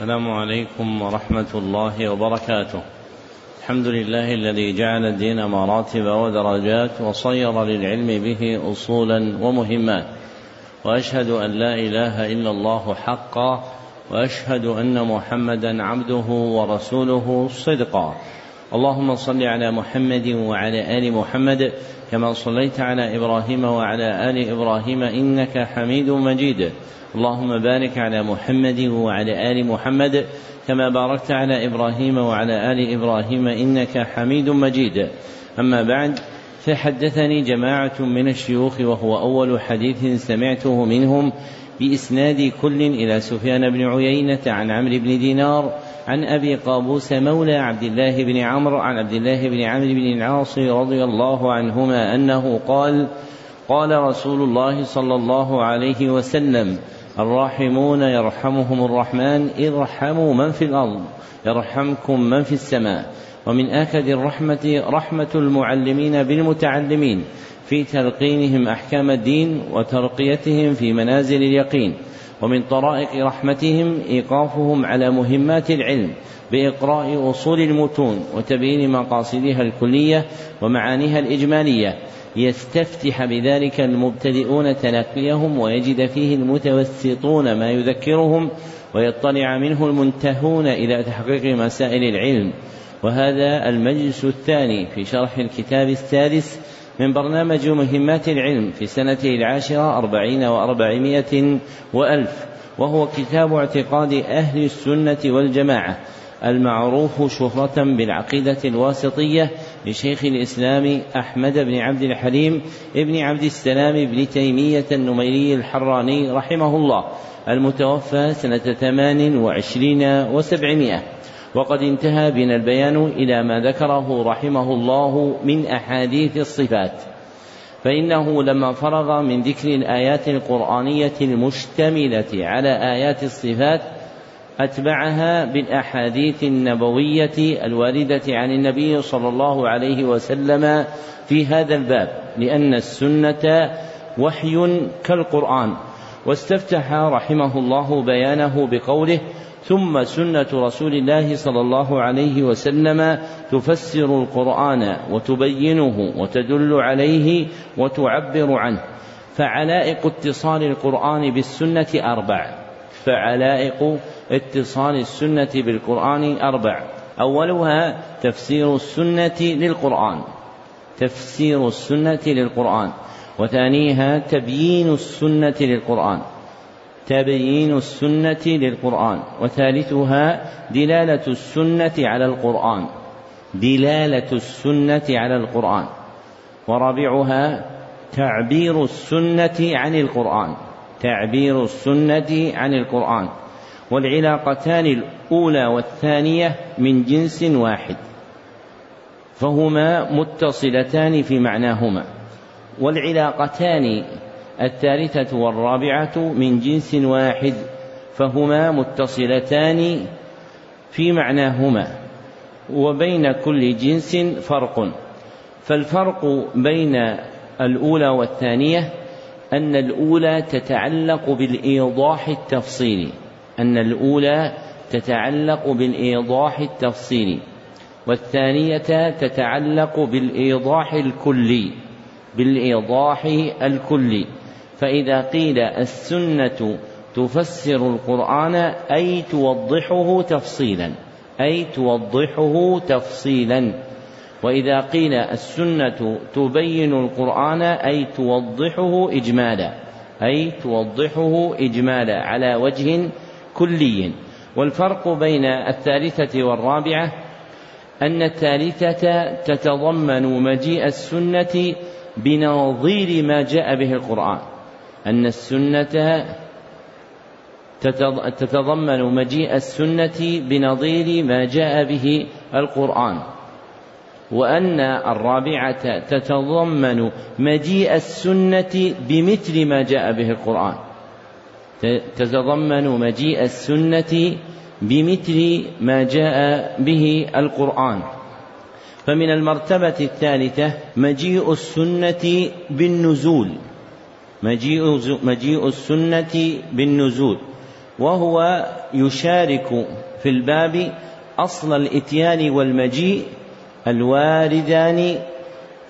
السلام عليكم ورحمة الله وبركاته. الحمد لله الذي جعل الدين مراتب ودرجات وصير للعلم به أصولا ومهمات. وأشهد أن لا إله إلا الله حقا وأشهد أن محمدا عبده ورسوله صدقا. اللهم صل على محمد وعلى آل محمد كما صليت على إبراهيم وعلى آل إبراهيم إنك حميد مجيد. اللهم بارك على محمد وعلى آل محمد كما باركت على إبراهيم وعلى آل إبراهيم إنك حميد مجيد. أما بعد فحدثني جماعة من الشيوخ وهو أول حديث سمعته منهم بإسناد كل إلى سفيان بن عيينة عن عمرو بن دينار عن أبي قابوس مولى عبد الله بن عمرو عن عبد الله بن عمرو بن العاص رضي الله عنهما أنه قال قال رسول الله صلى الله عليه وسلم الراحمون يرحمهم الرحمن ارحموا من في الأرض يرحمكم من في السماء. ومن آكد الرحمة رحمة المعلمين بالمتعلمين في تلقينهم أحكام الدين وترقيتهم في منازل اليقين. ومن طرائق رحمتهم إيقافهم على مهمات العلم بإقراء أصول المتون وتبيين مقاصدها الكلية ومعانيها الإجمالية يستفتح بذلك المبتدئون تلقيهم ويجد فيه المتوسطون ما يذكرهم ويطلع منه المنتهون إلى تحقيق مسائل العلم. وهذا المجلس الثاني في شرح الكتاب السادس من برنامج مهمات العلم في سنته العاشرة أربعين وأربعمائة وألف وهو كتاب اعتقاد أهل السنة والجماعة المعروف شهرة بالعقيدة الواسطية لشيخ الإسلام أحمد بن عبد الحليم ابن عبد السلام بن تيمية النميري الحراني رحمه الله المتوفى سنة ثمان وعشرين وسبعمائة. وقد انتهى بنا البيان إلى ما ذكره رحمه الله من أحاديث الصفات فإنه لما فرغ من ذكر الآيات القرآنية المشتملة على آيات الصفات أتبعها بالأحاديث النبوية الواردة عن النبي صلى الله عليه وسلم في هذا الباب لأن السنة وحي كالقرآن واستفتح رحمه الله بيانه بقوله ثم سنة رسول الله صلى الله عليه وسلم تفسر القرآن وتبينه وتدل عليه وتعبر عنه. فعلائق اتصال القرآن بالسنة أربع. فعلائق اتصال السنة بالقرآن أربع. أولها تفسير السنة للقرآن. تفسير السنة للقرآن. وثانيها تبيين السنة للقرآن. تبيين السنة للقرآن وثالثها دلالة السنة على القرآن. دلالة السنة على القرآن. ورابعها تعبير السنة عن القرآن. تعبير السنة عن القرآن. والعلاقتان الأولى والثانية من جنس واحد. فهما متصلتان في معناهما. والعلاقتان الثالثة والرابعة من جنس واحد فهما متصلتان في معناهما وبين كل جنس فرق. فالفرق بين الأولى والثانية أن الأولى تتعلق بالإيضاح التفصيلي أن الأولى تتعلق بالإيضاح التفصيلي والثانية تتعلق بالإيضاح الكلي بالإيضاح الكلي. فإذا قيل السنة تفسر القرآن أي توضحه تفصيلا أي توضحه تفصيلا. وإذا قيل السنة تبين القرآن أي توضحه إجمالا أي توضحه إجمالا على وجه كلي. والفرق بين الثالثة والرابعة أن الثالثة تتضمن مجيء السنة بنظير ما جاء به القرآن. أن السنة تتضمن مجيء السنة بنظير ما جاء به القرآن وأن الرابعة تتضمن مجيء السنة بمثل ما جاء به القرآن. تتضمن مجيء السنة بمثل ما جاء به القرآن. فمن المرتبة الثالثة مجيء السنة بالنزول. مجيء مجيء السنة بالنزول وهو يشارك في الباب أصل الإتيان والمجيء الواردان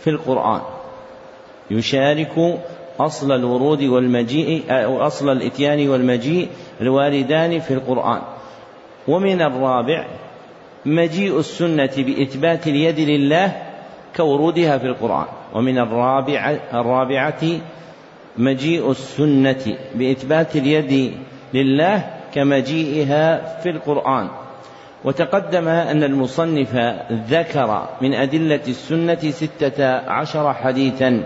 في القرآن. يشارك أصل الورود والمجيء أو أصل الإتيان والمجيء الواردان في القرآن. ومن الرابع مجيء السنة بإثبات اليد لله كورودها في القرآن. ومن الرابعة الرابعة مجيء السنة بإثبات اليد لله كمجيئها في القرآن. وتقدم أن المصنف ذكر من أدلة السنة ستة عشر حديثا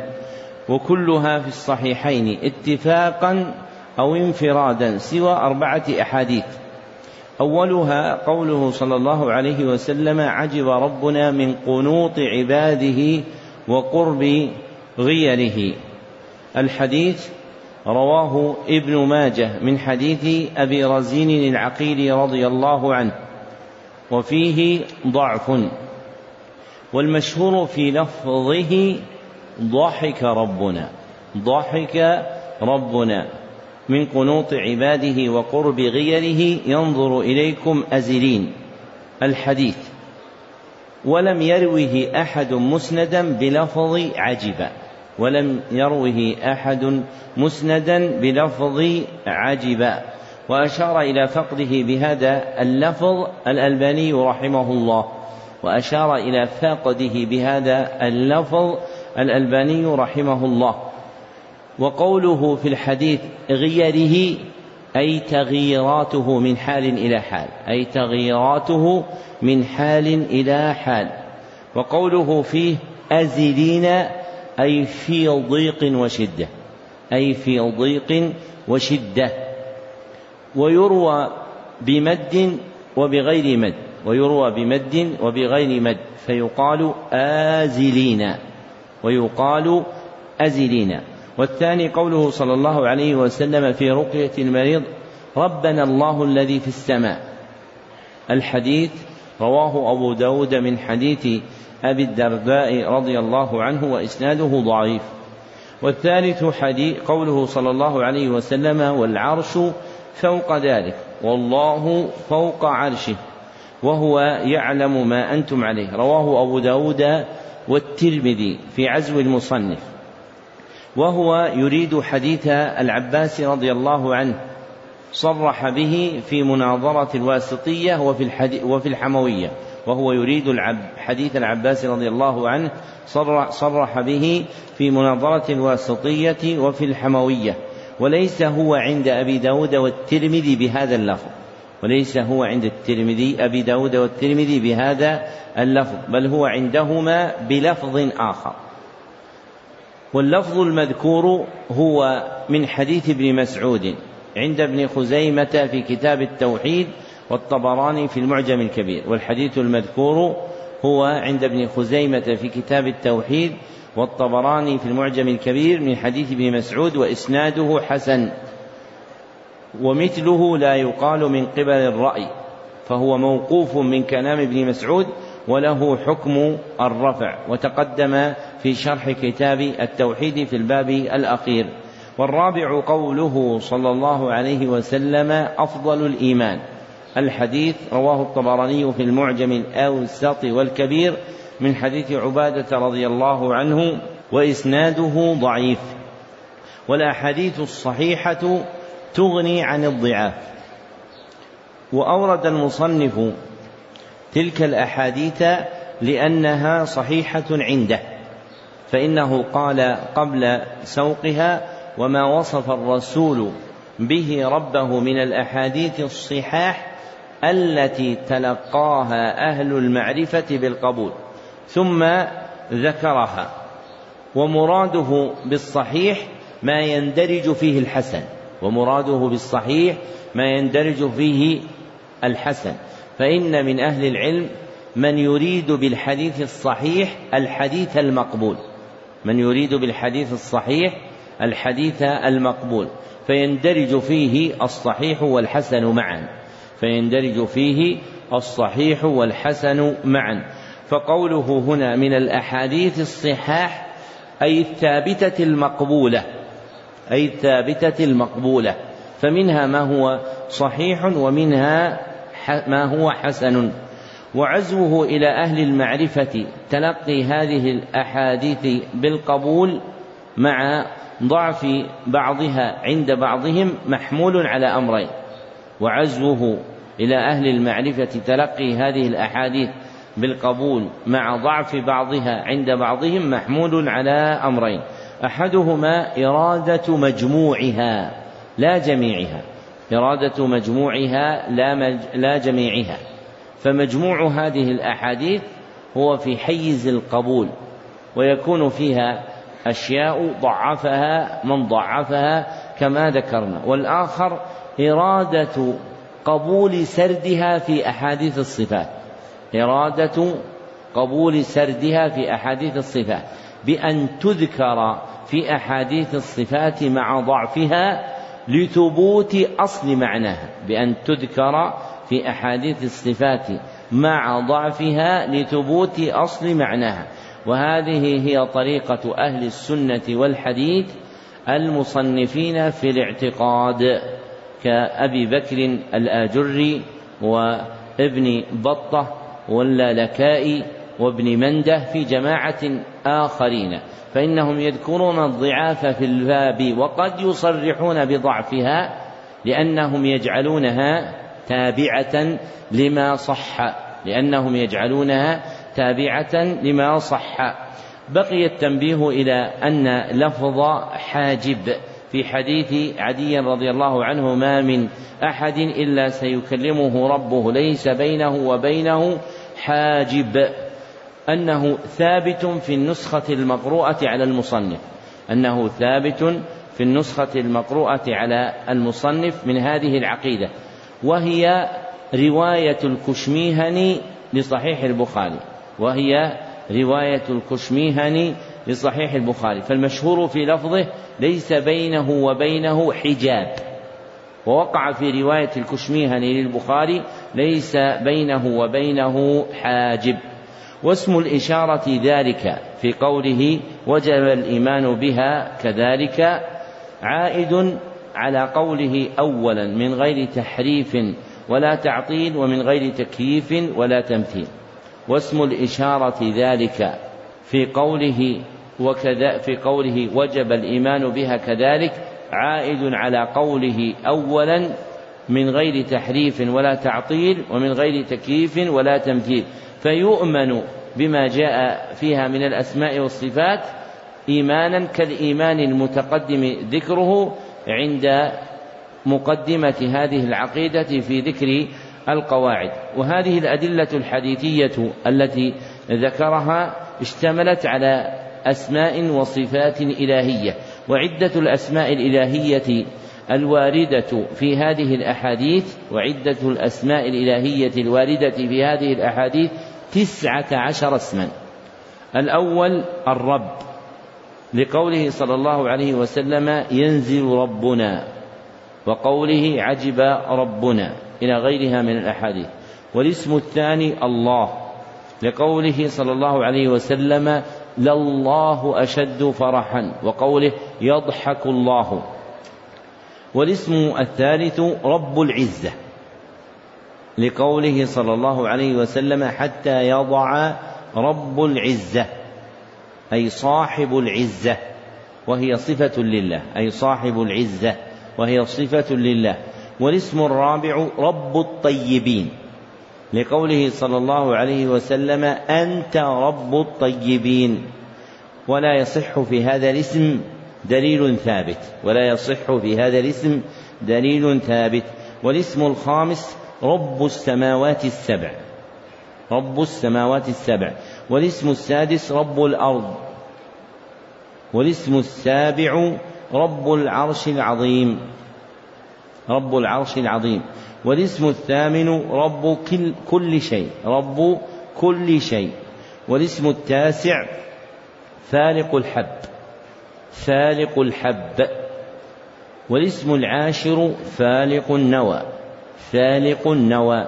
وكلها في الصحيحين اتفاقا أو انفرادا سوى أربعة أحاديث. أولها قوله صلى الله عليه وسلم عجب ربنا من قنوط عباده وقرب غيره الحديث رواه ابن ماجه من حديث أبي رزين العقيل رضي الله عنه وفيه ضعف والمشهور في لفظه ضحك ربنا ضحك ربنا من قنوط عباده وقرب غيره ينظر إليكم أزلين الحديث ولم يروه أحد مسندا بلفظ عجبا. ولم يروه أحد مسندا بلفظ عجبا وأشار إلى فقده بهذا اللفظ الألباني رحمه الله. وأشار إلى فقده بهذا اللفظ الألباني رحمه الله. وقوله في الحديث غيره أي تغييراته من حال إلى حال. أي تغييراته من حال إلى حال. وقوله فيه أزلين أي في ضيق وشدة أي في ضيق وشدة. ويروى بمد وبغير مد ويروى بمد وبغير مد فيقال آزلين ويقال أزلين. والثاني قوله صلى الله عليه وسلم في رقية المريض ربنا الله الذي في السماء. الحديث رواه أبو داود من حديث أبي الدرداء رضي الله عنه وإسناده ضعيف. والثالث حديث قوله صلى الله عليه وسلم والعرش فوق ذلك والله فوق عرشه وهو يعلم ما أنتم عليه. رواه أبو داود والترمذي في عزو المصنف. وهو يريد حديث العباس رضي الله عنه صرح به في مناظرة الواسطية وفي, وفي الحموية. وهو يريد العب حديث العباس رضي الله عنه صرح, صرح به في مناظرة الواسطية وفي الحموية. وليس هو عند أبي داود والترمذي بهذا اللفظ. وليس هو عند الترمذي أبي داود والترمذي بهذا اللفظ. بل هو عندهما بلفظ آخر. واللفظ المذكور هو من حديث ابن مسعود عند ابن خزيمة في كتاب التوحيد والطبراني في المعجم الكبير والحديث المذكور هو عند ابن خزيمة في كتاب التوحيد والطبراني في المعجم الكبير من حديث ابن مسعود وإسناده حسن ومثله لا يقال من قبل الرأي فهو موقوف من كلام ابن مسعود وله حكم الرفع وتقدم في شرح كتاب التوحيد في الباب الأخير. والرابع قوله صلى الله عليه وسلم أفضل الإيمان. الحديث رواه الطبراني في المعجم الأوسط والكبير من حديث عبادة رضي الله عنه وإسناده ضعيف. والأحاديث الصحيحة تغني عن الضعاف. وأورد المصنف تلك الأحاديث لأنها صحيحة عنده فإنه قال قبل سوقها وما وصف الرسول به ربه من الأحاديث الصحاح التي تلقاها أهل المعرفة بالقبول ثم ذكرها ومراده بالصحيح ما يندرج فيه الحسن ومراده بالصحيح ما يندرج فيه الحسن. فإن من أهل العلم من يريد بالحديث الصحيح الحديث المقبول من يريد بالحديث الصحيح الحديث المقبول فيندرج فيه الصحيح والحسن معا. فيندرج فيه الصحيح والحسن معا. فقوله هنا من الأحاديث الصحاح أي الثابتة المقبولة أي الثابتة المقبولة. فمنها ما هو صحيح ومنها ما هو حسن. وعزوه إلى أهل المعرفة تلقي هذه الأحاديث بالقبول مع ضعف بعضها عند بعضهم محمول على أمرين. وعزوه إلى أهل المعرفة تلقي هذه الأحاديث بالقبول مع ضعف بعضها عند بعضهم محمول على أمرين. أحدهما إرادة مجموعها لا جميعها. إرادة مجموعها لا, مج لا جميعها. فمجموع هذه الأحاديث هو في حيز القبول ويكون فيها أشياء ضعفها من ضعفها كما ذكرنا. والآخر إرادة قبول سردها في أحاديث الصفات. إرادة قبول سردها في أحاديث الصفات. بأن تذكر في أحاديث الصفات مع ضعفها لثبوت أصل معناها. بأن تذكر في أحاديث الصفات مع ضعفها لثبوت أصل معناها. وهذه هي طريقة أهل السنة والحديث المصنفين في الاعتقاد. كأبي بكر الآجري وابن بطة واللالكائي وابن منده في جماعة آخرين فإنهم يذكرون الضعاف في الباب وقد يصرحون بضعفها لأنهم يجعلونها تابعة لما صح لأنهم يجعلونها تابعة لما صح. بقي التنبيه إلى أن لفظ حاجب في حديث عدي رضي الله عنه ما من أحد إلا سيكلمه ربه ليس بينه وبينه حاجب. أنه ثابت في النسخة المقروءة على المصنف. أنه ثابت في النسخة المقروءة على المصنف من هذه العقيدة. وهي رواية الكشميهني لصحيح البخاري. وهي رواية الكشميهني لصحيح البخاري فالمشهور في لفظه ليس بينه وبينه حجاب. ووقع في رواية الكشميهني للبخاري ليس بينه وبينه حاجب. واسم الإشارة ذلك في قوله وجب الإيمان بها كذلك عائد على قوله أولا من غير تحريف ولا تعطيل ومن غير تكييف ولا تمثيل. واسم الإشارة ذلك في قوله وكذا في قوله وجب الإيمان بها كذلك عائد على قوله أولا من غير تحريف ولا تعطيل ومن غير تكييف ولا تمثيل. فيؤمن بما جاء فيها من الأسماء والصفات إيمانا كالإيمان المتقدم ذكره عند مقدمة هذه العقيدة في ذكر القواعد. وهذه الأدلة الحديثية التي ذكرها اشتملت على أسماء وصفات إلهية. وعدة الأسماء الإلهية الواردة في هذه الأحاديث وعدة الأسماء الإلهية الواردة في هذه الأحاديث تسعة عشر اسما. الأول الرب. لقوله صلى الله عليه وسلم ينزل ربنا وقوله عجب ربنا إلى غيرها من الأحاديث. والاسم الثاني الله. لقوله صلى الله عليه وسلم لله أشد فرحا وقوله يضحك الله. والاسم الثالث رب العزة لقوله صلى الله عليه وسلم حتى يضع رب العزة أي صاحب العزة وهي صفة لله أي صاحب العزة وهي صفة لله. والاسم الرابع رب الطيبين لقوله صلى الله عليه وسلم أنت رب الطيبين ولا يصح في هذا الاسم دليل ثابت ولا يصح في هذا الاسم دليل ثابت والاسم الخامس رب السماوات السبع رب السماوات السبع والاسم السادس رب الأرض والاسم السابع رب العرش العظيم رب العرش العظيم. والاسم الثامن رب كل شيء. رب كل شيء. والاسم التاسع فالق الحب. فالق الحب. والاسم العاشر فالق النوى. فالق النوى.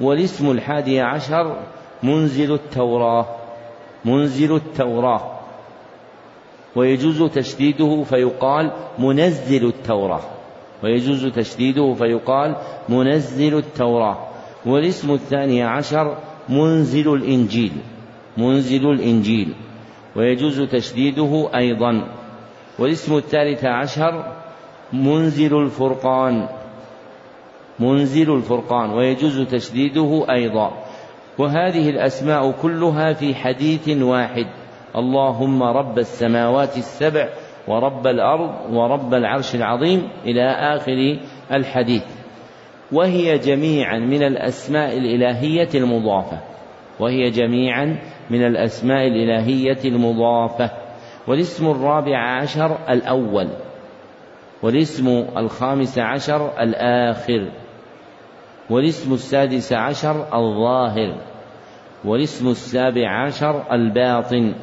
والاسم الحادي عشر منزل التوراة. منزل التوراة. ويجوز تشديده فيقال منزل التوراة. ويجوز تشديده فيقال منزل التوراة والاسم الثاني عشر منزل الإنجيل منزل الإنجيل. ويجوز تشديده أيضا. والاسم الثالث عشر منزل الفرقان منزل الفرقان. ويجوز تشديده أيضا. وهذه الأسماء كلها في حديث واحد. اللهم رب السماوات السبع ورب الأرض ورب العرش العظيم إلى آخر الحديث. وهي جميعا من الأسماء الإلهية المضافة. وهي جميعا من الأسماء الإلهية المضافة. والاسم الرابع عشر الأول. والاسم الخامس عشر الآخر. والاسم السادس عشر الظاهر. والاسم السابع عشر الباطن.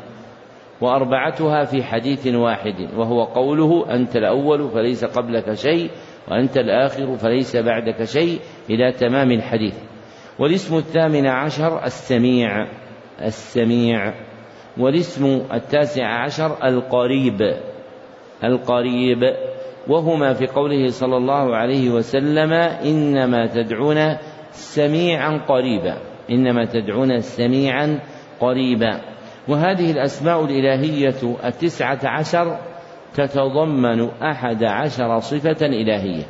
وأربعتها في حديث واحد وهو قوله أنت الأول فليس قبلك شيء وأنت الآخر فليس بعدك شيء إلى تمام الحديث. والاسم الثامن عشر السميع السميع. والاسم التاسع عشر القريب القريب. وهما في قوله صلى الله عليه وسلم إنما تدعون سميعا قريبا إنما تدعون سميعا قريبا. وهذه الأسماء الإلهية التسعة عشر تتضمن أحد عشر صفة إلهية.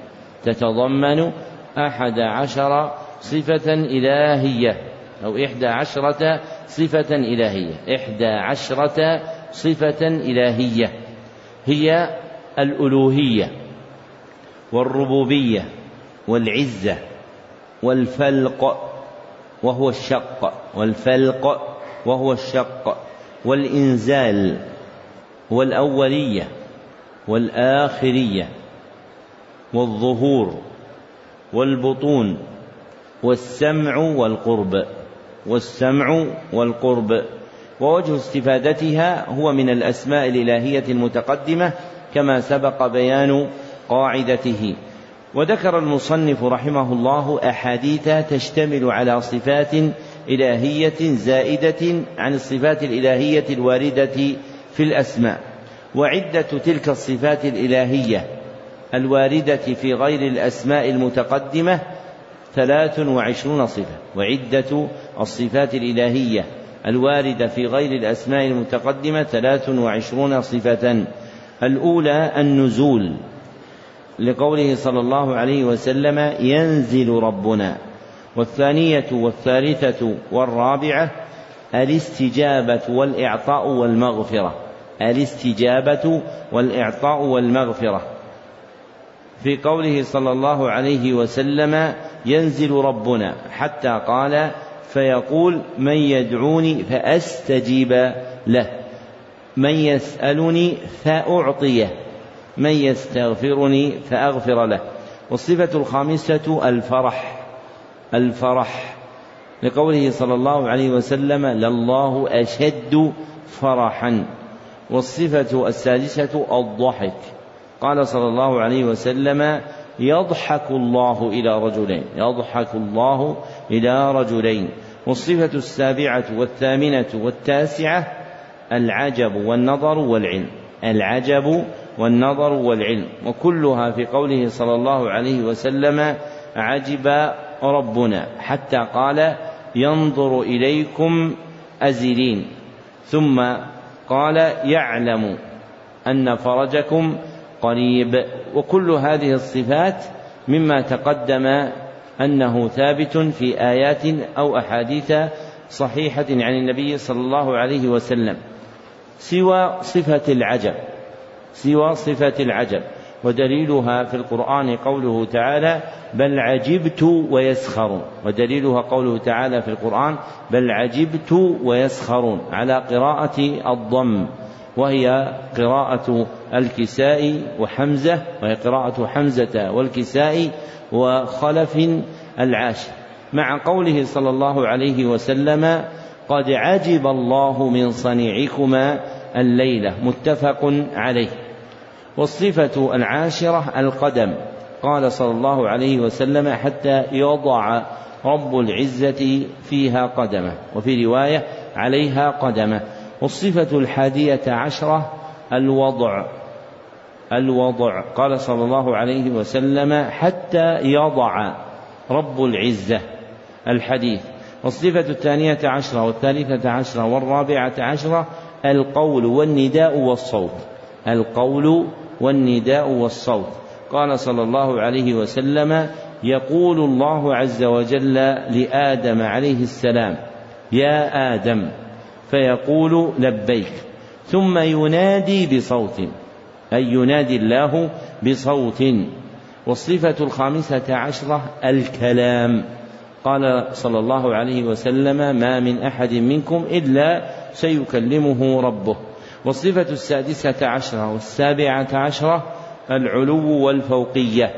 تتضمن أحد عشر صفة إلهية. أو إحدى عشرة صفة إلهية. إحدى عشرة صفة إلهية. هي الألوهية والربوبية والعزة والفلق وهو الشق. والفلق وهو الشق. والإنزال والأولية والآخرية والظهور والبطون والسمع والقرب والسمع والقرب ووجه استفادتها هو من الأسماء الإلهية المتقدمة كما سبق بيان قاعدته. وذكر المصنف رحمه الله أحاديث تشتمل على صفات إلهية زائدة عن الصفات الإلهية الواردة في الأسماء وعدة تلك الصفات الإلهية الواردة في غير الأسماء المتقدمة ثلاث وعشرون صفة وعدة الصفات الإلهية الواردة في غير الأسماء المتقدمة ثلاث وعشرون صفة. الأولى النزول لقوله صلى الله عليه وسلم ينزل ربنا. والثانية والثالثة والرابعة الاستجابة والإعطاء والمغفرة. الاستجابة والإعطاء والمغفرة. في قوله صلى الله عليه وسلم ينزل ربنا حتى قال فيقول من يدعوني فأستجيب له. من يسألني فأعطيه. من يستغفرني فأغفر له. والصفة الخامسة الفرح. الفرح. لقوله صلى الله عليه وسلم لله أشد فرحا. والصفة السادسة الضحك. قال صلى الله عليه وسلم يضحك الله إلى رجلين. يضحك الله إلى رجلين. والصفة السابعة والثامنة والتاسعة العجب والنظر والعلم. العجب والنظر والعلم. وكلها في قوله صلى الله عليه وسلم عجب ربنا حتى قال ينظر إليكم أزلين. ثم قال يعلم أن فرجكم قريب. وكل هذه الصفات مما تقدم أنه ثابت في آيات أو أحاديث صحيحة عن النبي صلى الله عليه وسلم. سوى صفة العجب. سوى صفة العجب. ودليلها في القرآن قوله تعالى بل عجبت ويسخرون ودليلها قوله تعالى في القرآن بل عجبت ويسخرون على قراءة الضم وهي قراءة الكساء وحمزة وهي قراءة حمزة والكساء وخلف العاشر مع قوله صلى الله عليه وسلم قد عجب الله من صنيعكما الليلة متفق عليه. والصفة العاشرة القدم. قال صلى الله عليه وسلم حتى يضع رب العزة فيها قدمه وفي رواية عليها قدمه. والصفة الحادية عشرة الوضع الوضع. قال صلى الله عليه وسلم حتى يضع رب العزة الحديث. والصفة الثانية عشرة والثالثة عشرة والرابعة عشرة القول والنداء والصوت القول والنداء والصوت. قال صلى الله عليه وسلم يقول الله عز وجل لآدم عليه السلام يا آدم فيقول لبيك ثم ينادي بصوت أي ينادي الله بصوت. والصفة الخامسة عشرة الكلام. قال صلى الله عليه وسلم ما من أحد منكم إلا سيكلمه ربه. والصفة السادسة عشرة والسابعة عشرة العلو والفوقية.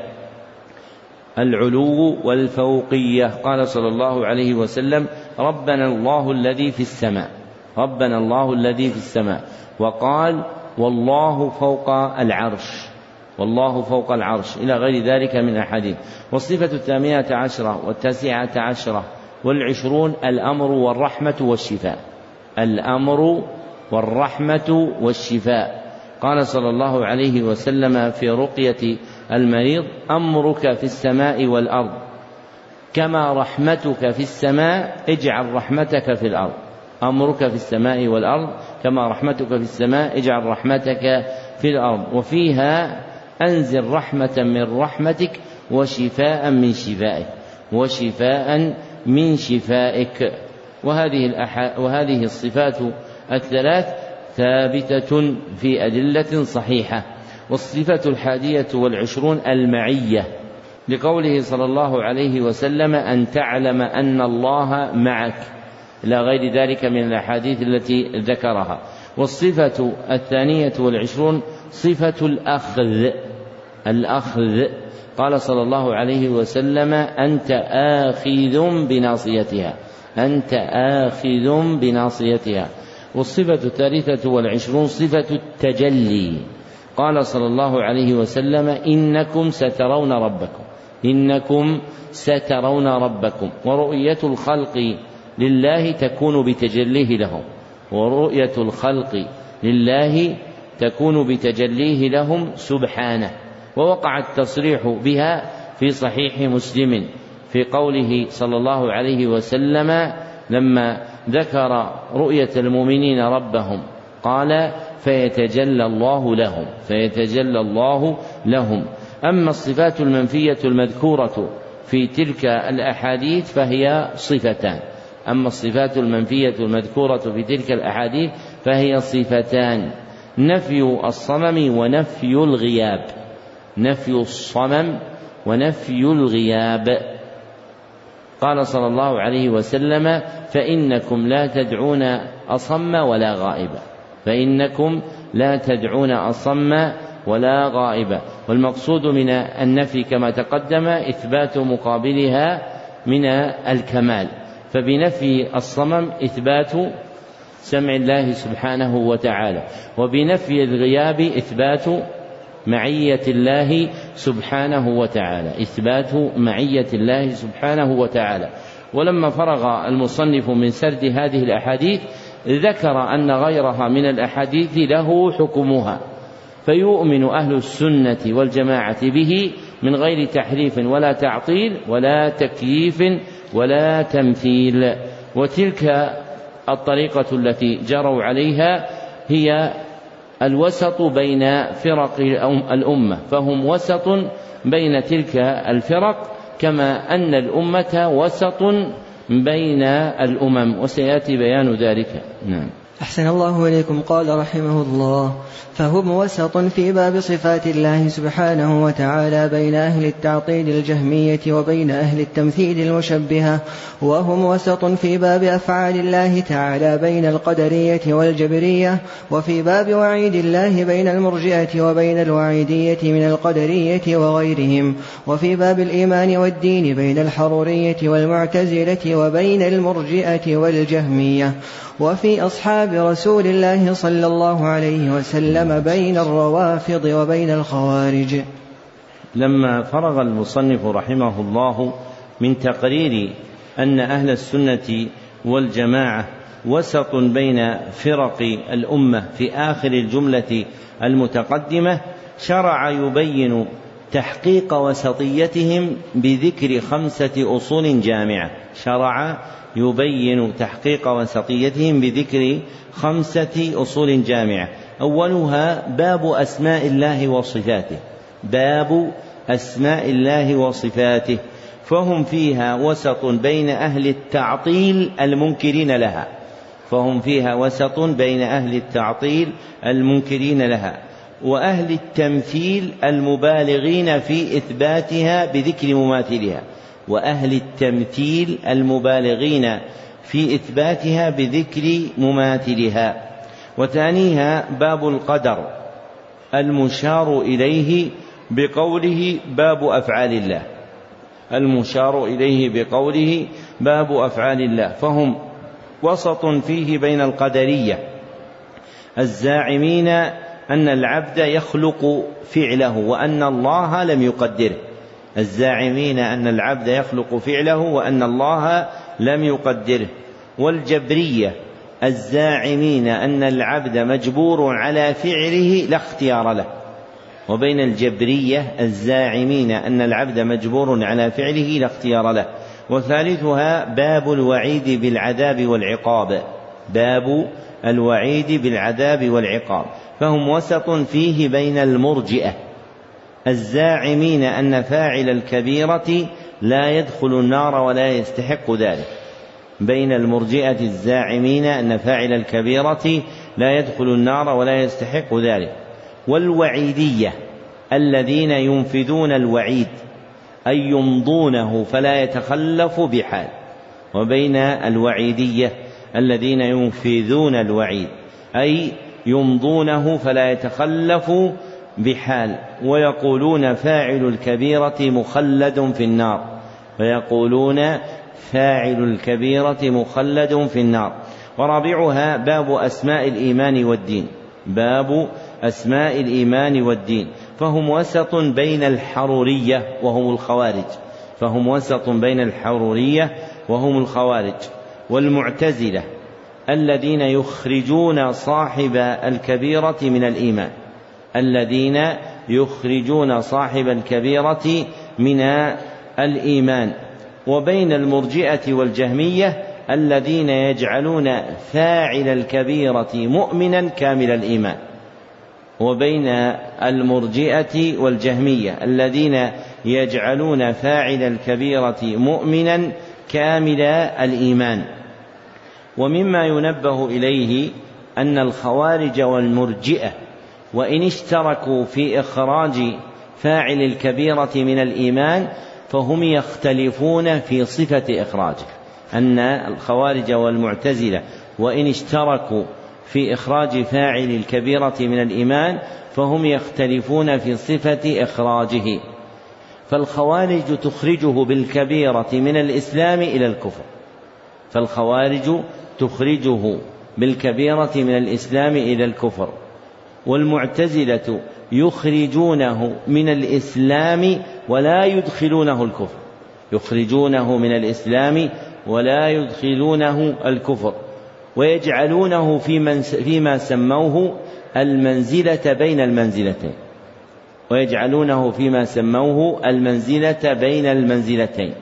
العلو والفوقية. قال صلى الله عليه وسلم ربنا الله الذي في السماء. ربنا الله الذي في السماء. وقال والله فوق العرش. والله فوق العرش. إلى غير ذلك من أحاديث. والصفة الثامنة عشرة والتاسعة عشرة والعشرون الأمر والرحمة والشفاء. الأمر والرحمة والشفاء. قال صلى الله عليه وسلم في رقية المريض أمرك في السماء والأرض. كما رحمتك في السماء اجعل رحمتك في الأرض. أمرك في السماء والأرض كما رحمتك في السماء اجعل رحمتك في الأرض. وفيها أنزل رحمة من رحمتك وشفاء من شفائك. وشفاء من شفائك. وهذه. وهذه الصفات الثلاث ثابتة في أدلة صحيحة والصفة الحادية والعشرون المعية لقوله صلى الله عليه وسلم أن تعلم أن الله معك. إلى غير ذلك من الأحاديث التي ذكرها. والصفة الثانية والعشرون صفة الأخذ الأخذ. قال صلى الله عليه وسلم أنت آخذ بناصيتها أنت آخذ بناصيتها. والصفة الثالثة والعشرون صفة التجلي. قال صلى الله عليه وسلم إنكم سترون ربكم. إنكم سترون ربكم. ورؤية الخلق لله تكون بتجليه لهم. ورؤية الخلق لله تكون بتجليه لهم سبحانه. ووقع التصريح بها في صحيح مسلم في قوله صلى الله عليه وسلم لما ذكر رؤية المؤمنين ربهم قال فيتجلى الله لهم فيتجلى الله لهم. أما الصفات المنفية المذكورة في تلك الأحاديث فهي صفتان. أما الصفات المنفية المذكورة في تلك الأحاديث فهي صفتان. نفي الصمم ونفي الغياب. نفي الصمم ونفي الغياب. قال صلى الله عليه وسلم فإنكم لا تدعون أصم ولا غائبا فإنكم لا تدعون أصم ولا غائبا والمقصود من النفي كما تقدم إثبات مقابلها من الكمال. فبنفي الصمم إثبات سمع الله سبحانه وتعالى. وبنفي الغياب إثبات معية الله سبحانه وتعالى. إثبات معية الله سبحانه وتعالى. ولما فرغ المصنف من سرد هذه الأحاديث ذكر أن غيرها من الأحاديث له حكمها. فيؤمن أهل السنة والجماعة به من غير تحريف ولا تعطيل ولا تكييف ولا تمثيل. وتلك الطريقة التي جروا عليها هي الوسط بين فرق الأمة فهم وسط بين تلك الفرق كما أن الأمة وسط بين الأمم وسيأتي بيان ذلك. نعم. أحسن الله إليكم. قال رحمه الله فهم وسط في باب صفات الله سبحانه وتعالى بين أهل التعطيل الجهمية وبين أهل التمثيل المشبهة وهم وسط في باب أفعال الله تعالى بين القدرية والجبرية وفي باب وعيد الله بين المرجئة وبين الوعيدية من القدرية وغيرهم وفي باب الإيمان والدين بين الحرورية والمعتزلة وبين المرجئة والجهمية وفي أصحاب رسول الله صلى الله عليه وسلم بين الروافض وبين الخوارج. لما فرغ المصنف رحمه الله من تقرير أن أهل السنة والجماعة وسط بين فرق الأمة في آخر الجملة المتقدمة شرع يبين تحقيق وسطيتهم بذكر خمسة أصول جامعة. شرع يبين تحقيق وسطيتهم بذكر خمسة أصول جامعة. أولها باب أسماء الله وصفاته. باب أسماء الله وصفاته. فهم فيها وسط بين أهل التعطيل المنكرين لها. فهم فيها وسط بين أهل التعطيل المنكرين لها. وأهل التمثيل المبالغين في إثباتها بذكر مماثلها. وأهل التمثيل المبالغين في إثباتها بذكر مماثلها. وثانيها باب القدر المشار إليه بقوله باب أفعال الله. المشار إليه بقوله باب أفعال الله. فهم وسط فيه بين القدرية. الزاعمين أن العبد يخلق فعله وأن الله لم يقدره. الزاعمين أن العبد يخلق فعله وأن الله لم يقدره. والجبرية الزاعمين أن العبد مجبور على فعله لا اختيار له. وبين الجبرية الزاعمين أن العبد مجبور على فعله لا اختيار له. وثالثها باب الوعيد بالعذاب والعقاب. باب الوعيد بالعذاب والعقاب فهم وسط فيه بين المرجئة. الزاعمين أن فاعل الكبيرة لا يدخل النار ولا يستحق ذلك. بين المرجئة الزاعمين أن فاعل الكبيرة لا يدخل النار ولا يستحق ذلك. والوعيدية الذين ينفذون الوعيد أي يمضونه فلا يتخلف بحال. وبين الوعيدية الذين ينفذون الوعيد أي يمضونه فلا يتخلف بحال ويقولون فاعل الكبيرة مخلد في النار ويقولون فاعل الكبيرة مخلد في النار. ورابعها باب أسماء الإيمان والدين باب أسماء الإيمان والدين فهم وسط بين الحرورية وهم الخوارج فهم وسط بين الحرورية وهم الخوارج. والمعتزلة الذين يخرجون صاحب الكبيرة من الإيمان الذين يخرجون صاحب الكبيرة من الإيمان وبين المرجئة والجهمية الذين يجعلون فاعل الكبيرة مؤمنا كامل الإيمان وبين المرجئة والجهمية الذين يجعلون فاعل الكبيرة مؤمنا كامل الإيمان. ومما ينبه إليه أن الخوارج والمرجئة وإن اشتركوا في إخراج فاعل الكبيرة من الإيمان فهم يختلفون في صفة إخراجه أن الخوارج والمعتزلة وإن اشتركوا في إخراج فاعل الكبيرة من الإيمان فهم يختلفون في صفة إخراجه. فالخوارج تخرجه بالكبيرة من الإسلام إلى الكفر فالخوارج تخرجه بالكبيرة من الإسلام إلى الكفر والمعتزلة يخرجونه من الإسلام ولا يدخلونه الكفر يخرجونه من الإسلام ولا يدخلونه الكفر ويجعلونه في من فيما سموه المنزلة بين المنزلتين ويجعلونه فيما سموه المنزلة بين المنزلتين.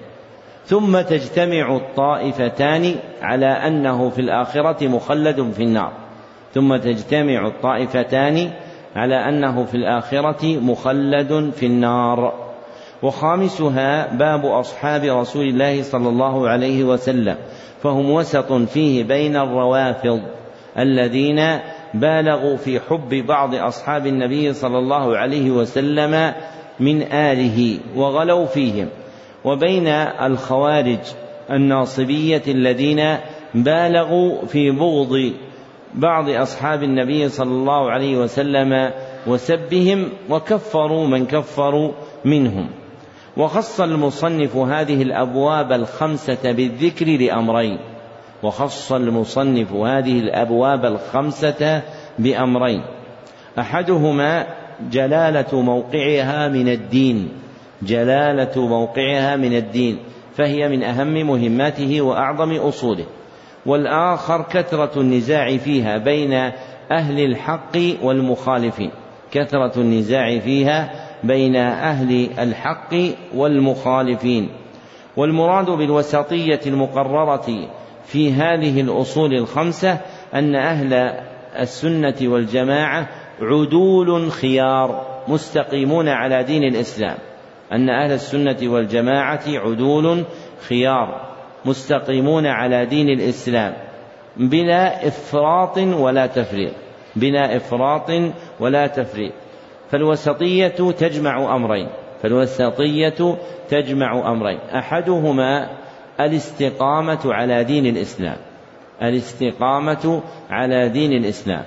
ثم تجتمع الطائفتان على أنه في الآخرة مخلد في النار. ثم تجتمع الطائفتان على أنه في الآخرة مخلد في النار. وخامسها باب أصحاب رسول الله صلى الله عليه وسلم فهم وسط فيه بين الروافض الذين بالغوا في حب بعض أصحاب النبي صلى الله عليه وسلم من آله وغلوا فيهم. وبين الخوارج الناصبية الذين بالغوا في بغض بعض أصحاب النبي صلى الله عليه وسلم وسبهم وكفروا من كفروا منهم. وخص المصنف هذه الأبواب الخمسة بالذكر لأمرين. وخص المصنف هذه الأبواب الخمسة بأمرين. أحدهما جلالة موقعها من الدين. جلالة موقعها من الدين فهي من أهم مهماته وأعظم أصوله. والآخر كثرة النزاع فيها بين أهل الحق والمخالفين. كثرة النزاع فيها بين أهل الحق والمخالفين. والمراد بالوسطية المقررة في هذه الأصول الخمسة أن أهل السنة والجماعة عدول خيار مستقيمون على دين الإسلام. أن أهل السنة والجماعة عدول خيار مستقيمون على دين الإسلام بلا إفراط ولا تفريط بلا إفراط ولا تفريط. فالوسطية تجمع أمرين فالوسطية تجمع أمرين. أحدهما الاستقامة على دين الإسلام الاستقامة على دين الإسلام.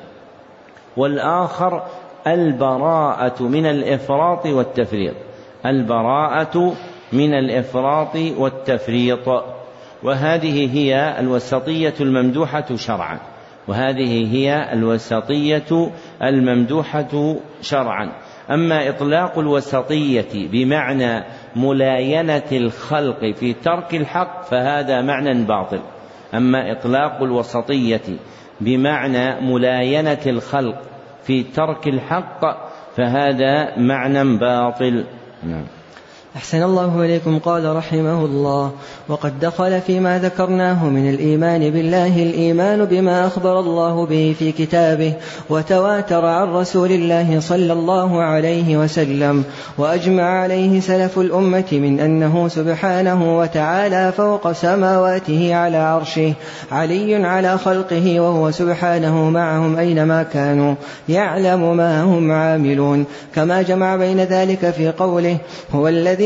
والآخر البراءة من الإفراط والتفريط. البراءة من الإفراط والتفريط. وهذه هي الوسطية الممدوحة شرعا. وهذه هي الوسطية الممدوحة شرعا. أما إطلاق الوسطية بمعنى ملاينة الخلق في ترك الحق فهذا معنى باطل. أما إطلاق الوسطية بمعنى ملاينة الخلق في ترك الحق فهذا معنى باطل. نعم. أحسن الله إليكم. قال رحمه الله وقد دخل فيما ذكرناه من الإيمان بالله الإيمان بما أخبر الله به في كتابه وتواتر عن رسول الله صلى الله عليه وسلم وأجمع عليه سلف الأمة من أنه سبحانه وتعالى فوق سماواته على عرشه علي على خلقه وهو سبحانه معهم أينما كانوا يعلم ما هم عاملون. كما جمع بين ذلك في قوله هو الذي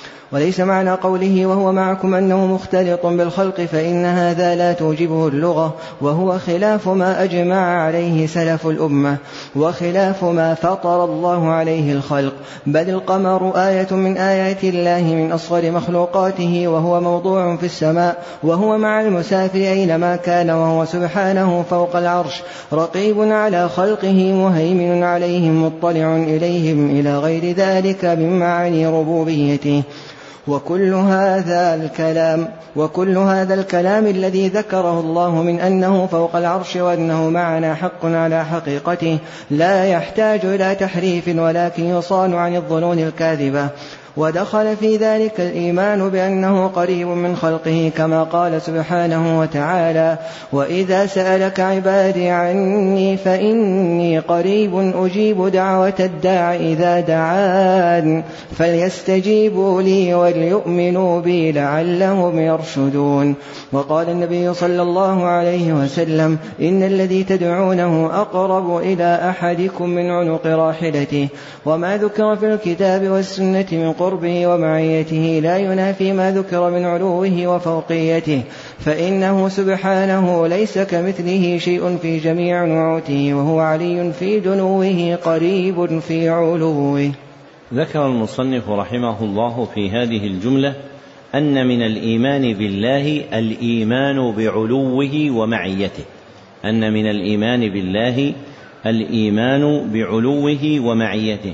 وليس معنى قوله وهو معكم أنه مختلط بالخلق فإن هذا لا توجبه اللغة وهو خلاف ما أجمع عليه سلف الأمة وخلاف ما فطر الله عليه الخلق. بل القمر آية من آيات الله من أصغر مخلوقاته وهو موضوع في السماء وهو مع المسافر أينما كان وهو سبحانه فوق العرش. رقيب على خلقه مهيمن عليهم مطلع إليهم إلى غير ذلك من معاني ربوبيته. وكل هذا الكلام وكل هذا الكلام الذي ذكره الله من أنه فوق العرش وأنه معنا حق على حقيقته لا يحتاج إلى تحريف ولكن يصان عن الظنون الكاذبة. ودخل في ذلك الإيمان بأنه قريب من خلقه كما قال سبحانه وتعالى وإذا سألك عبادي عني فإني قريب أجيب دعوة الداع إذا دعان فليستجيبوا لي وليؤمنوا بي لعلهم يرشدون وقال النبي صلى الله عليه وسلم إن الذي تدعونه أقرب إلى أحدكم من عنق راحلته وما ذكر في الكتاب والسنة من قربه ومعيته لا ينافي ما ذكر من علوه وفوقيته فإنه سبحانه ليس كمثله شيء في جميع نعوته وهو علي في دنوه قريب في علوه. ذكر المصنف رحمه الله في هذه الجملة أن من الإيمان بالله الإيمان بعلوه ومعيته. أن من الإيمان بالله الإيمان بعلوه ومعيته.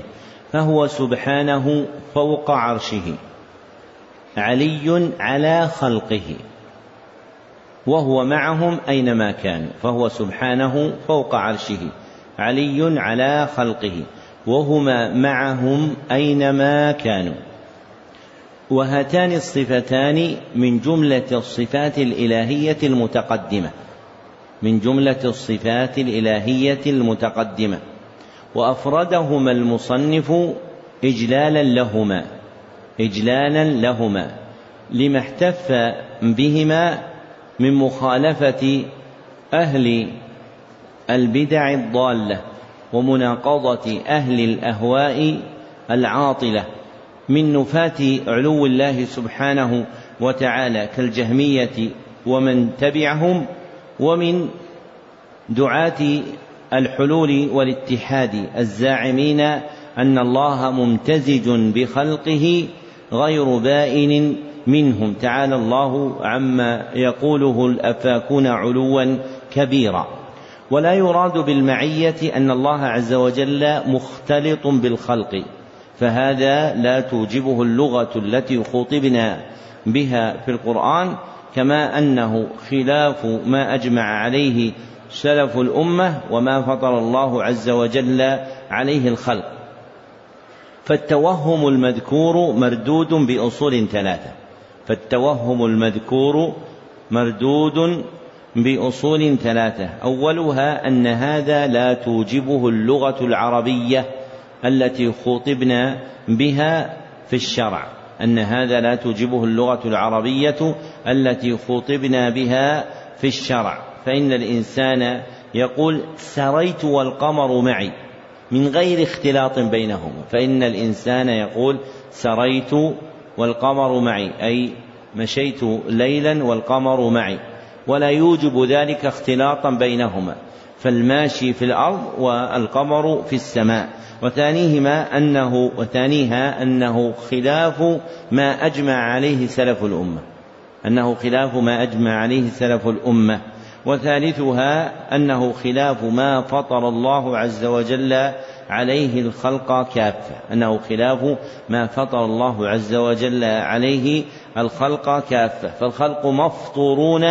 فهو سبحانه فوق عرشه علي على خلقه وهو معهم أينما كانوا فهو سبحانه فوق عرشه علي على خلقه وهما معهم أينما كانوا. وهاتان الصفتان من جملة الصفات الإلهية المتقدمة من جملة الصفات الإلهية المتقدمة. وأفردهما المصنف اجلالا لهما اجلالا لهما. لما احتف بهما من مخالفة أهل البدع الضالة ومناقضة أهل الأهواء العاطلة من نفاة علو الله سبحانه وتعالى كالجهمية ومن تبعهم ومن دعاة الحلول والاتحاد الزاعمين أن الله ممتزج بخلقه غير بائن منهم. تعالى الله عما يقوله الأفاكون علوا كبيرا. ولا يراد بالمعية أن الله عز وجل مختلط بالخلق فهذا لا توجبه اللغة التي خطبنا بها في القرآن كما أنه خلاف ما أجمع عليه سلف الأمة وما فطر الله عز وجل عليه الخلق. فالتوهم المذكور مردود بأصول ثلاثة. فالتوهم المذكور مردود بأصول ثلاثة. أولها أن هذا لا توجبه اللغة العربية التي خطبنا بها في الشرع. أن هذا لا توجبه اللغة العربية التي خطبنا بها في الشرع. فإن الإنسان يقول سريت والقمر معي. من غير اختلاط بينهما فإن الإنسان يقول سريت والقمر معي أي مشيت ليلا والقمر معي ولا يوجب ذلك اختلاطا بينهما. فالماشي في الأرض والقمر في السماء. وثانيهما أنه وثانيها أنه خلاف ما أجمع عليه سلف الأمة. أنه خلاف ما أجمع عليه سلف الأمة. وثالثها أنه خلاف ما فطر الله عز وجل عليه الخلق كافة أنه خلاف ما فطر الله عز وجل عليه الخلق كافة فالخلق مفطورون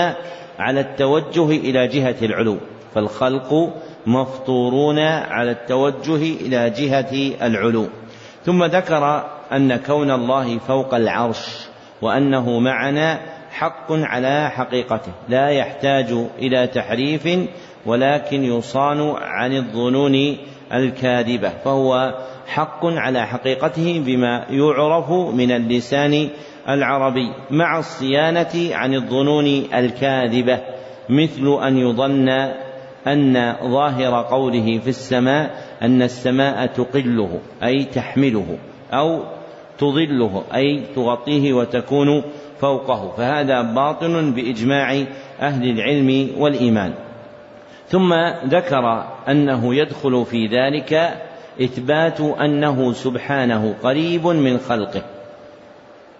على التوجه إلى جهة العلو. فالخلق مفطورون على التوجه إلى جهة العلو. ثم ذكر أن كون الله فوق العرش وأنه معنا حق على حقيقته. لا يحتاج إلى تحريف ولكن يصان عن الظنون الكاذبة. فهو حق على حقيقته بما يعرف من اللسان العربي مع الصيانة عن الظنون الكاذبة مثل أن يظن أن ظاهر قوله في السماء أن السماء تقله أي تحمله أو تظله أي تغطيه وتكون فوقه فهذا باطل بإجماع أهل العلم والإيمان. ثم ذكر أنه يدخل في ذلك إثبات أنه سبحانه قريب من خلقه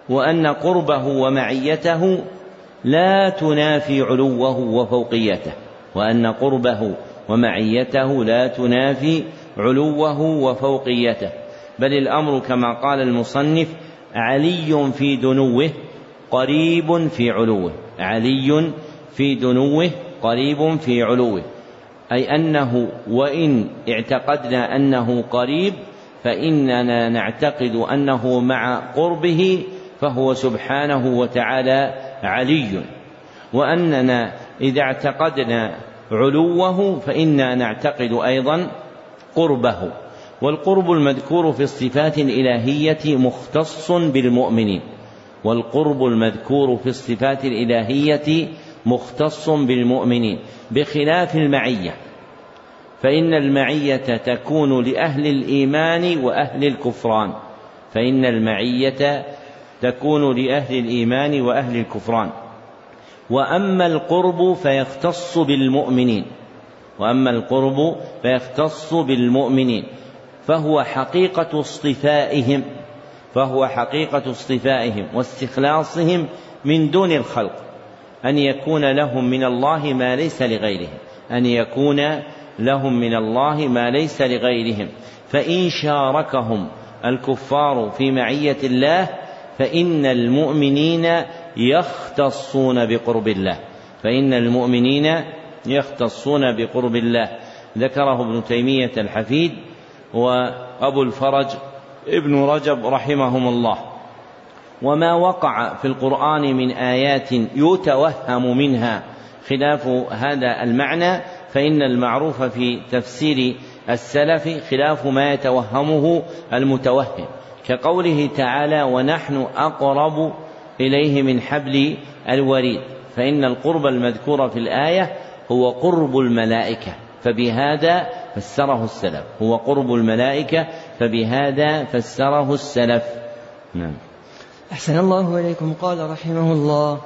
وأن قربه ومعيته لا تنافي علوه وفوقيته وأن قربه ومعيته لا تنافي علوه وفوقيته. بل الأمر كما قال المصنف علي في دنوه قريب في علوه علي في دنوه قريب في علوه. أي أنه وإن اعتقدنا أنه قريب فإننا نعتقد أنه مع قربه فهو سبحانه وتعالى علي. وأننا إذا اعتقدنا علوه فإنا نعتقد أيضا قربه. والقرب المذكور في الصفات الإلهية مختص بالمؤمنين. والقرب المذكور في الصفات الإلهية مختص بالمؤمنين بخلاف المعية. فإن المعية تكون لأهل الإيمان وأهل الكفران. فإن المعية تكون لأهل الإيمان وأهل الكفران. وأما القرب فيختص بالمؤمنين. وأما القرب فيختص بالمؤمنين. فهو حقيقة اصطفائهم. فهو حقيقة اصطفائهم واستخلاصهم من دون الخلق أن يكون لهم من الله ما ليس لغيرهم أن يكون لهم من الله ما ليس لغيرهم. فإن شاركهم الكفار في معية الله فإن المؤمنين يختصون بقرب الله. فإن المؤمنين يختصون بقرب الله. ذكره ابن تيمية الحفيد وأبو الفرج ابن رجب رحمهم الله. وما وقع في القرآن من آيات يتوهم منها خلاف هذا المعنى فإن المعروف في تفسير السلف خلاف ما يتوهمه المتوهم. كقوله تعالى ونحن أقرب إليه من حبل الوريد فإن القرب المذكور في الآية هو قرب الملائكة فبهذا فسره السلف. هو قرب الملائكة فبهذا فسره السلف. نعم. أحسن الله إليكم. قال رحمه الله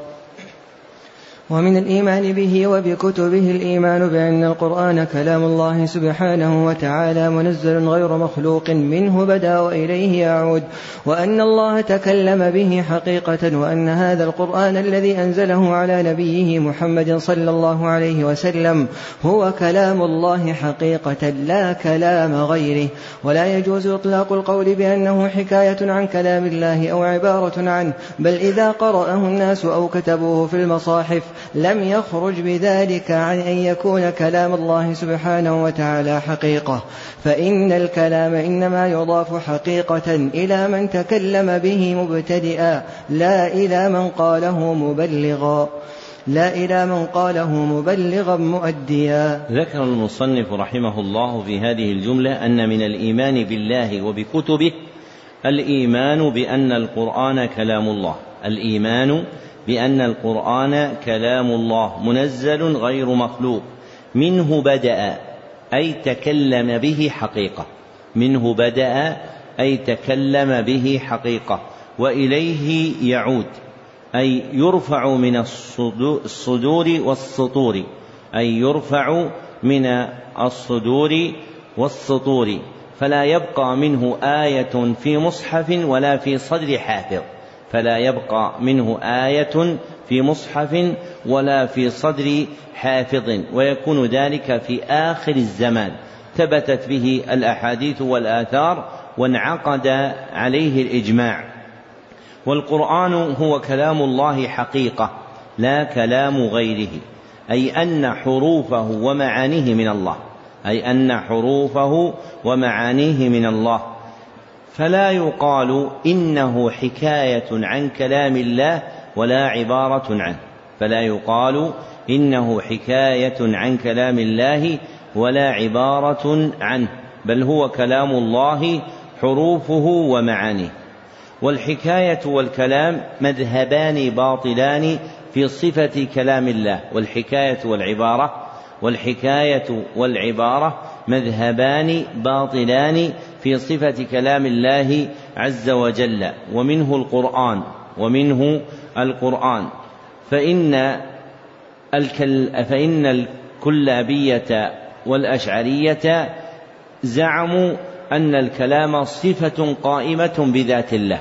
ومن الإيمان به وبكتبه الإيمان بأن القرآن كلام الله سبحانه وتعالى منزل غير مخلوق منه بدا وإليه يعود وأن الله تكلم به حقيقة وأن هذا القرآن الذي أنزله على نبيه محمد صلى الله عليه وسلم هو كلام الله حقيقة لا كلام غيره. ولا يجوز إطلاق القول بأنه حكاية عن كلام الله أو عبارة عنه بل إذا قرأه الناس أو كتبوه في المصاحف لم يخرج بذلك عن أن يكون كلام الله سبحانه وتعالى حقيقة. فإن الكلام إنما يضاف حقيقة إلى من تكلم به مبتدئا. لا إلى من قاله مبلغا. لا إلى من قاله مبلغا مؤديا. ذكر المصنف رحمه الله في هذه الجملة أن من الإيمان بالله وبكتبه الإيمان بأن القرآن كلام الله. الإيمان بأن القرآن كلام الله منزل غير مخلوق. منه بدأ أي تكلم به حقيقة. منه بدأ أي تكلم به حقيقة. وإليه يعود أي يرفع من الصدور والسطور أي يرفع من الصدور والسطور. فلا يبقى منه آية في مصحف ولا في صدر حافظ. فلا يبقى منه آية في مصحف ولا في صدر حافظ ويكون ذلك في آخر الزمان. ثبتت به الأحاديث والآثار وانعقد عليه الإجماع. والقرآن هو كلام الله حقيقة لا كلام غيره أي أن حروفه ومعانيه من الله أي أن حروفه ومعانيه من الله. فلا يقال إنه حكاية عن كلام الله ولا عبارة عنه. فلا يقال إنه حكاية عن كلام الله ولا عبارة عنه بل هو كلام الله حروفه ومعانيه. والحكاية والكلام مذهبان باطلان في صفة كلام الله والحكاية والعبارة والحكاية والعبارة مذهبان باطلان في صفة كلام الله عز وجل ومنه القرآن ومنه القرآن. فإن الكل فإن الكلابية والأشعرية زعموا أن الكلام صفة قائمة بذات الله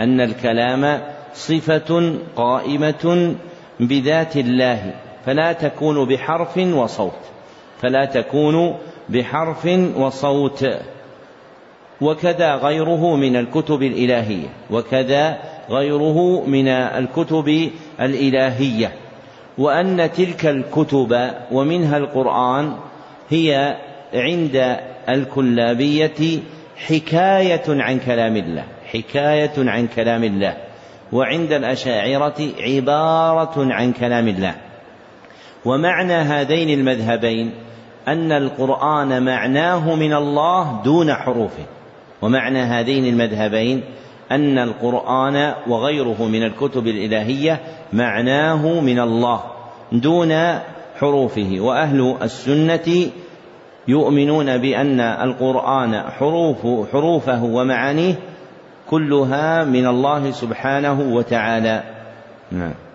أن الكلام صفة قائمة بذات الله. فلا تكون بحرف وصوت فلا تكون بحرف وصوت. وكذا غيره من الكتب الإلهية. وكذا غيره من الكتب الإلهية. وأن تلك الكتب ومنها القرآن هي عند الكلابية حكاية عن كلام الله. حكاية عن كلام الله. وعند الأشاعرة عبارة عن كلام الله. ومعنى هذين المذهبين أن القرآن معناه من الله دون حروفه. ومعنى هذين المذهبين أن القرآن وغيره من الكتب الإلهية معناه من الله دون حروفه. وأهل السنة يؤمنون بأن القرآن حروف حروفه ومعانيه كلها من الله سبحانه وتعالى. نعم.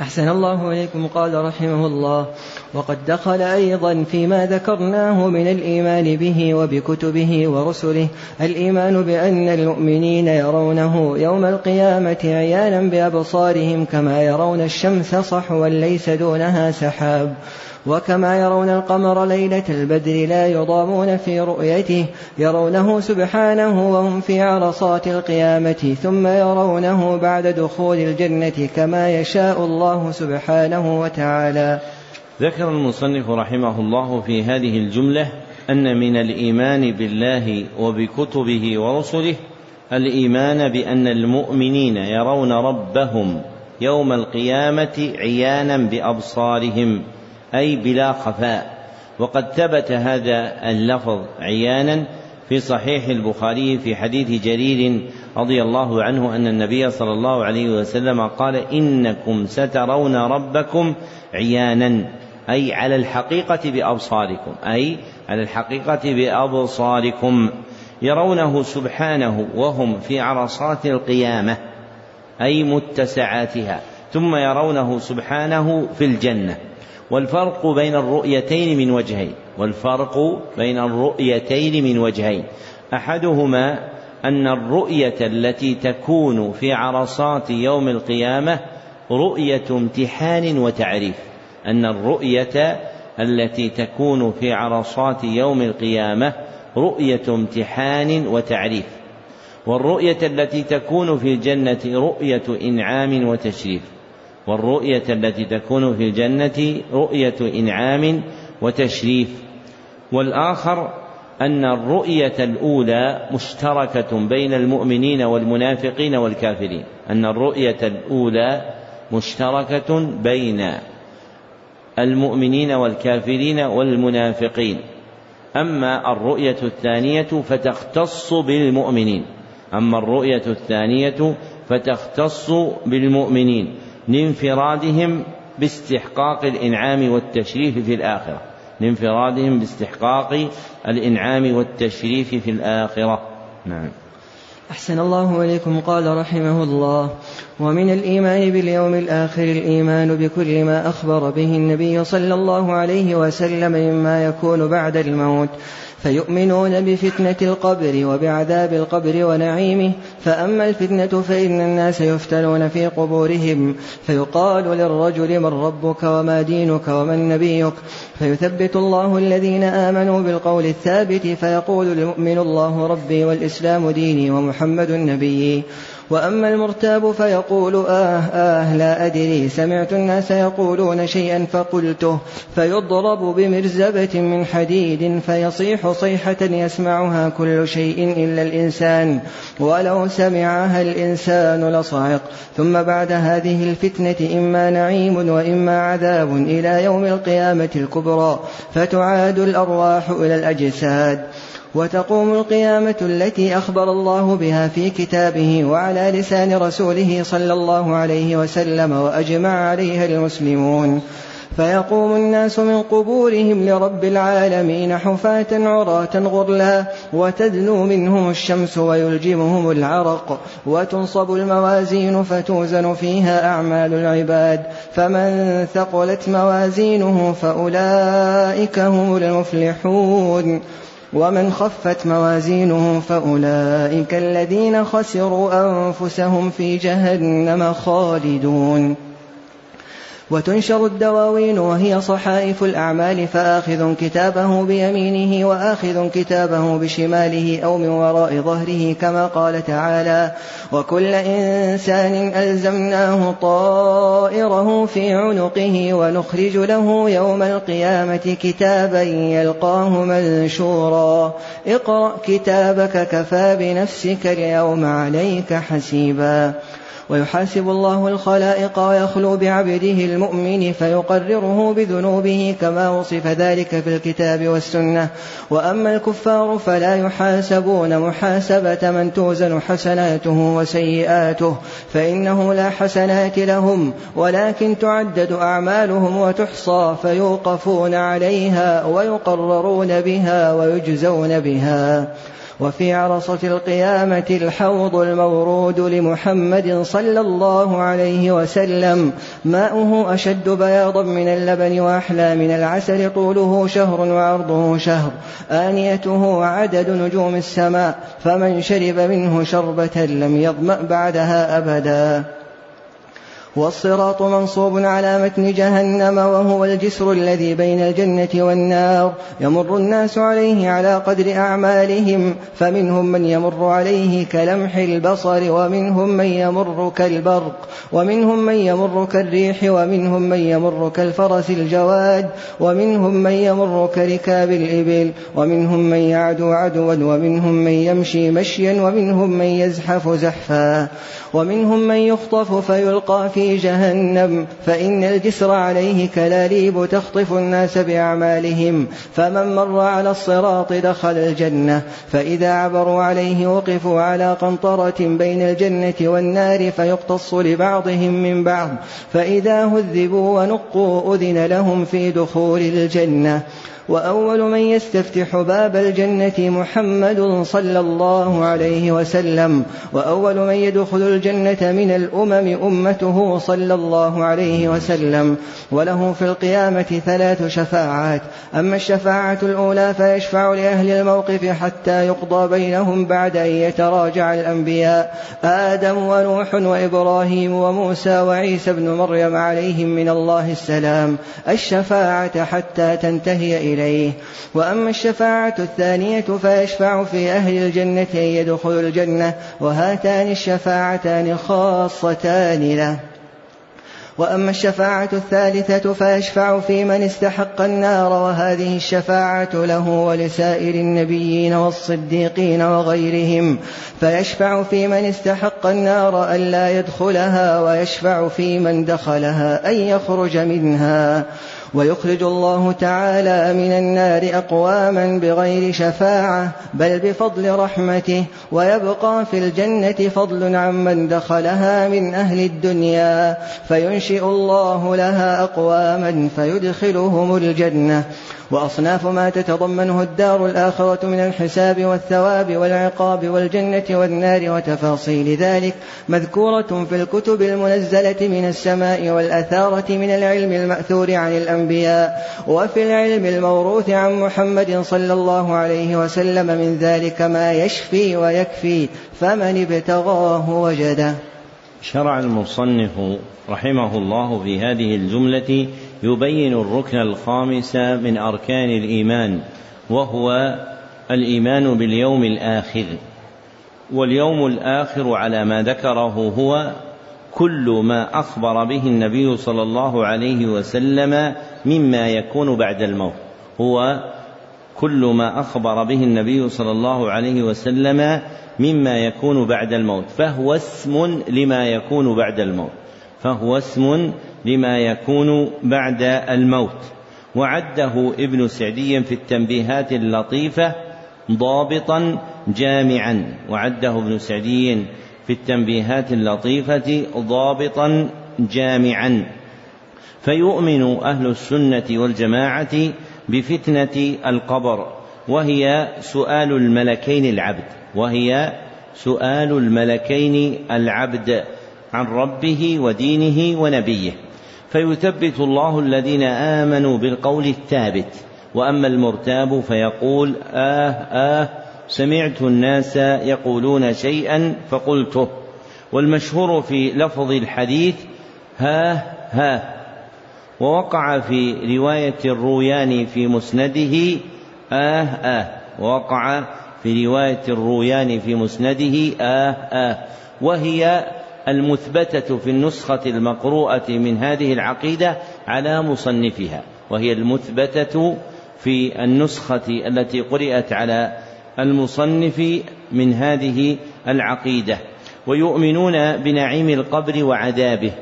أحسن الله إليكم قال رحمه الله. وقد دخل أيضا فيما ذكرناه من الإيمان به وبكتبه ورسله. الإيمان بأن المؤمنين يرونه يوم القيامة عيانا بأبصارهم كما يرون الشمس صحوا ليس دونها سحاب. وكما يرون القمر ليلة البدر لا يضامون في رؤيته يرونه سبحانه وهم في عرصات القيامة ثم يرونه بعد دخول الجنة كما يشاء الله. سبحانه وتعالى. ذكر المصنف رحمه الله في هذه الجملة أن من الإيمان بالله وبكتبه ورسله الإيمان بأن المؤمنين يرون ربهم يوم القيامة عيانا بأبصارهم أي بلا خفاء. وقد ثبت هذا اللفظ عيانا في صحيح البخاري في حديث جرير رضي الله عنه أن النبي صلى الله عليه وسلم قال إنكم سترون ربكم عيانا أي على الحقيقة بأبصاركم أي على الحقيقة بأبصاركم يرونه سبحانه وهم في عرصات القيامة أي متسعاتها ثم يرونه سبحانه في الجنة. والفرق بين الرؤيتين من وجهين والفرق بين الرؤيتين من وجهين أحدهما أن الرؤية التي تكون في عرصات يوم القيامة رؤية امتحان وتعريف. أن الرؤية التي تكون في عرصات يوم القيامة رؤية امتحان وتعريف. والرؤية التي تكون في الجنة رؤية إنعام وتشريف. والرؤية التي تكون في الجنة رؤية إنعام وتشريف. والآخر أن الرؤية الأولى مشتركة بين المؤمنين والمنافقين والكافرين. أن الرؤية الأولى مشتركة بين المؤمنين والكافرين والمنافقين. أما الرؤية الثانية فتختص بالمؤمنين. أما الرؤية الثانية فتختص بالمؤمنين. لانفرادهم باستحقاق الإنعام والتشريف في الآخرة. لانفرادهم باستحقاق الإنعام والتشريف في الآخرة. نعم. أحسن الله إليكم قال رحمه الله. ومن الإيمان باليوم الآخر الإيمان بكل ما أخبر به النبي صلى الله عليه وسلم مما يكون بعد الموت. فيؤمنون بفتنة القبر وبعذاب القبر ونعيمه فأما الفتنة فإن الناس يفتنون في قبورهم فيقال للرجل من ربك وما دينك ومن نبيك فيثبت الله الذين آمنوا بالقول الثابت فيقول المؤمن الله ربي والإسلام ديني ومحمد نبيي وأما المرتاب فيقول آه آه لا أدري سمعت الناس يقولون شيئا فقلته فيضرب بمرزبة من حديد فيصيح صيحة يسمعها كل شيء إلا الإنسان. ولو سمعها الإنسان لصعق. ثم بعد هذه الفتنة إما نعيم وإما عذاب إلى يوم القيامة الكبرى فتعاد الأرواح إلى الأجساد. وتقوم القيامة التي أخبر الله بها في كتابه وعلى لسان رسوله صلى الله عليه وسلم وأجمع عليها المسلمون. فيقوم الناس من قبورهم لرب العالمين حفاة عراة غرلا وتدنو منهم الشمس ويلجمهم العرق وتنصب الموازين فتوزن فيها أعمال العباد. فمن ثقلت موازينه فأولئك هم المفلحون. ومن خفت موازينه فأولئك الذين خسروا أنفسهم في جهنم خالدون. وتنشر الدواوين وهي صحائف الأعمال فآخذ كتابه بيمينه وآخذ كتابه بشماله أو من وراء ظهره كما قال تعالى وكل إنسان ألزمناه طائره في عنقه ونخرج له يوم القيامة كتابا يلقاه منشورا اقرأ كتابك كفى بنفسك اليوم عليك حسيبا. ويحاسب الله الخلائق ويخلو بعبده المؤمن فيقرره بذنوبه كما وصف ذلك في الكتاب والسنة. وأما الكفار فلا يحاسبون محاسبة من توزن حسناته وسيئاته فإنه لا حسنات لهم ولكن تعدد أعمالهم وتحصى فيوقفون عليها ويقررون بها ويجزون بها. وفي عرصة القيامة الحوض المورود لمحمد صلى الله عليه وسلم. ماؤه أشد بياضا من اللبن وأحلى من العسل طوله شهر وعرضه شهر. آنيته عدد نجوم السماء فمن شرب منه شربة لم يظمأ بعدها أبدا. والصراط منصوب على متن جهنم وهو الجسر الذي بين الجنة والنار. يمر الناس عليه على قدر أعمالهم فمنهم من يمر عليه كلمح البصر ومنهم من يمر كالبرق ومنهم من يمر كالريح ومنهم من يمر كالفرس الجواد ومنهم من يمر كركاب الإبل ومنهم من يعدو عدوا ومنهم من يمشي مشيا ومنهم من يزحف زحفا ومنهم من يخطف فيلقى في جهنم فإن الجسر عليه كلاليب تخطف الناس بأعمالهم فمن مر على الصراط دخل الجنة فإذا عبروا عليه وقفوا على قنطرة بين الجنة والنار فيقتص لبعضهم من بعض فإذا هذبوا ونقوا أذن لهم في دخول الجنة. وأول من يستفتح باب الجنة محمد صلى الله عليه وسلم وأول من يدخل الجنة من الأمم أمته صلى الله عليه وسلم. وله في القيامة ثلاث شفاعات. أما الشفاعة الأولى فيشفع لأهل الموقف حتى يقضى بينهم بعد أن يتراجع الأنبياء. آدم ونوح وإبراهيم وموسى وعيسى بن مريم عليهم من الله السلام. الشفاعة حتى تنتهي إليه. وأما الشفاعة الثانية فيشفع في أهل الجنة أن يدخلوا الجنة وهاتان الشفاعتان خاصتان له. وأما الشفاعة الثالثة فيشفع في من استحق النار وهذه الشفاعة له ولسائر النبيين والصديقين وغيرهم. فيشفع في من استحق النار ألا يدخلها ويشفع في من دخلها أن يخرج منها. ويخرج الله تعالى من النار أقواما بغير شفاعة بل بفضل رحمته ويبقى في الجنة فضل عمن دخلها من أهل الدنيا فينشئ الله لها أقواما فيدخلهم الجنة. وأصناف ما تتضمنه الدار الآخرة من الحساب والثواب والعقاب والجنة والنار وتفاصيل ذلك مذكورة في الكتب المنزلة من السماء والأثارة من العلم المأثور عن الأنبياء وفي العلم الموروث عن محمد صلى الله عليه وسلم من ذلك ما يشفي ويكفي فمن ابتغاه وجده. شرع المصنف رحمه الله في هذه الجملة يبين الركن الخامس من أركان الإيمان وهو الإيمان باليوم الآخر. واليوم الآخر على ما ذكره هو كل ما أخبر به النبي صلى الله عليه وسلم مما يكون بعد الموت. هو كل ما أخبر به النبي صلى الله عليه وسلم مما يكون بعد الموت. فهو اسم لما يكون بعد الموت. فهو اسم لما يكون بعد الموت. وعده ابن سعدي في التنبيهات اللطيفة ضابطا جامعا. وعده ابن سعدي في التنبيهات اللطيفة ضابطا جامعا. فيؤمن أهل السنة والجماعة بفتنة القبر وهي سؤال الملكين العبد وهي سؤال الملكين العبد عن ربه ودينه ونبيه. فيثبت الله الذين آمنوا بالقول الثابت. وأما المرتاب فيقول آه آه سمعت الناس يقولون شيئا فقلته. والمشهور في لفظ الحديث ها ها. ووقع في رواية الرويان في مسنده آه آه. ووقع في رواية الرويان في مسنده آه آه. وهي المثبتة في النسخة المقروءة من هذه العقيدة على مصنفها وهي المثبتة في النسخة التي قرأت على المصنف من هذه العقيدة. ويؤمنون بنعيم القبر وعذابه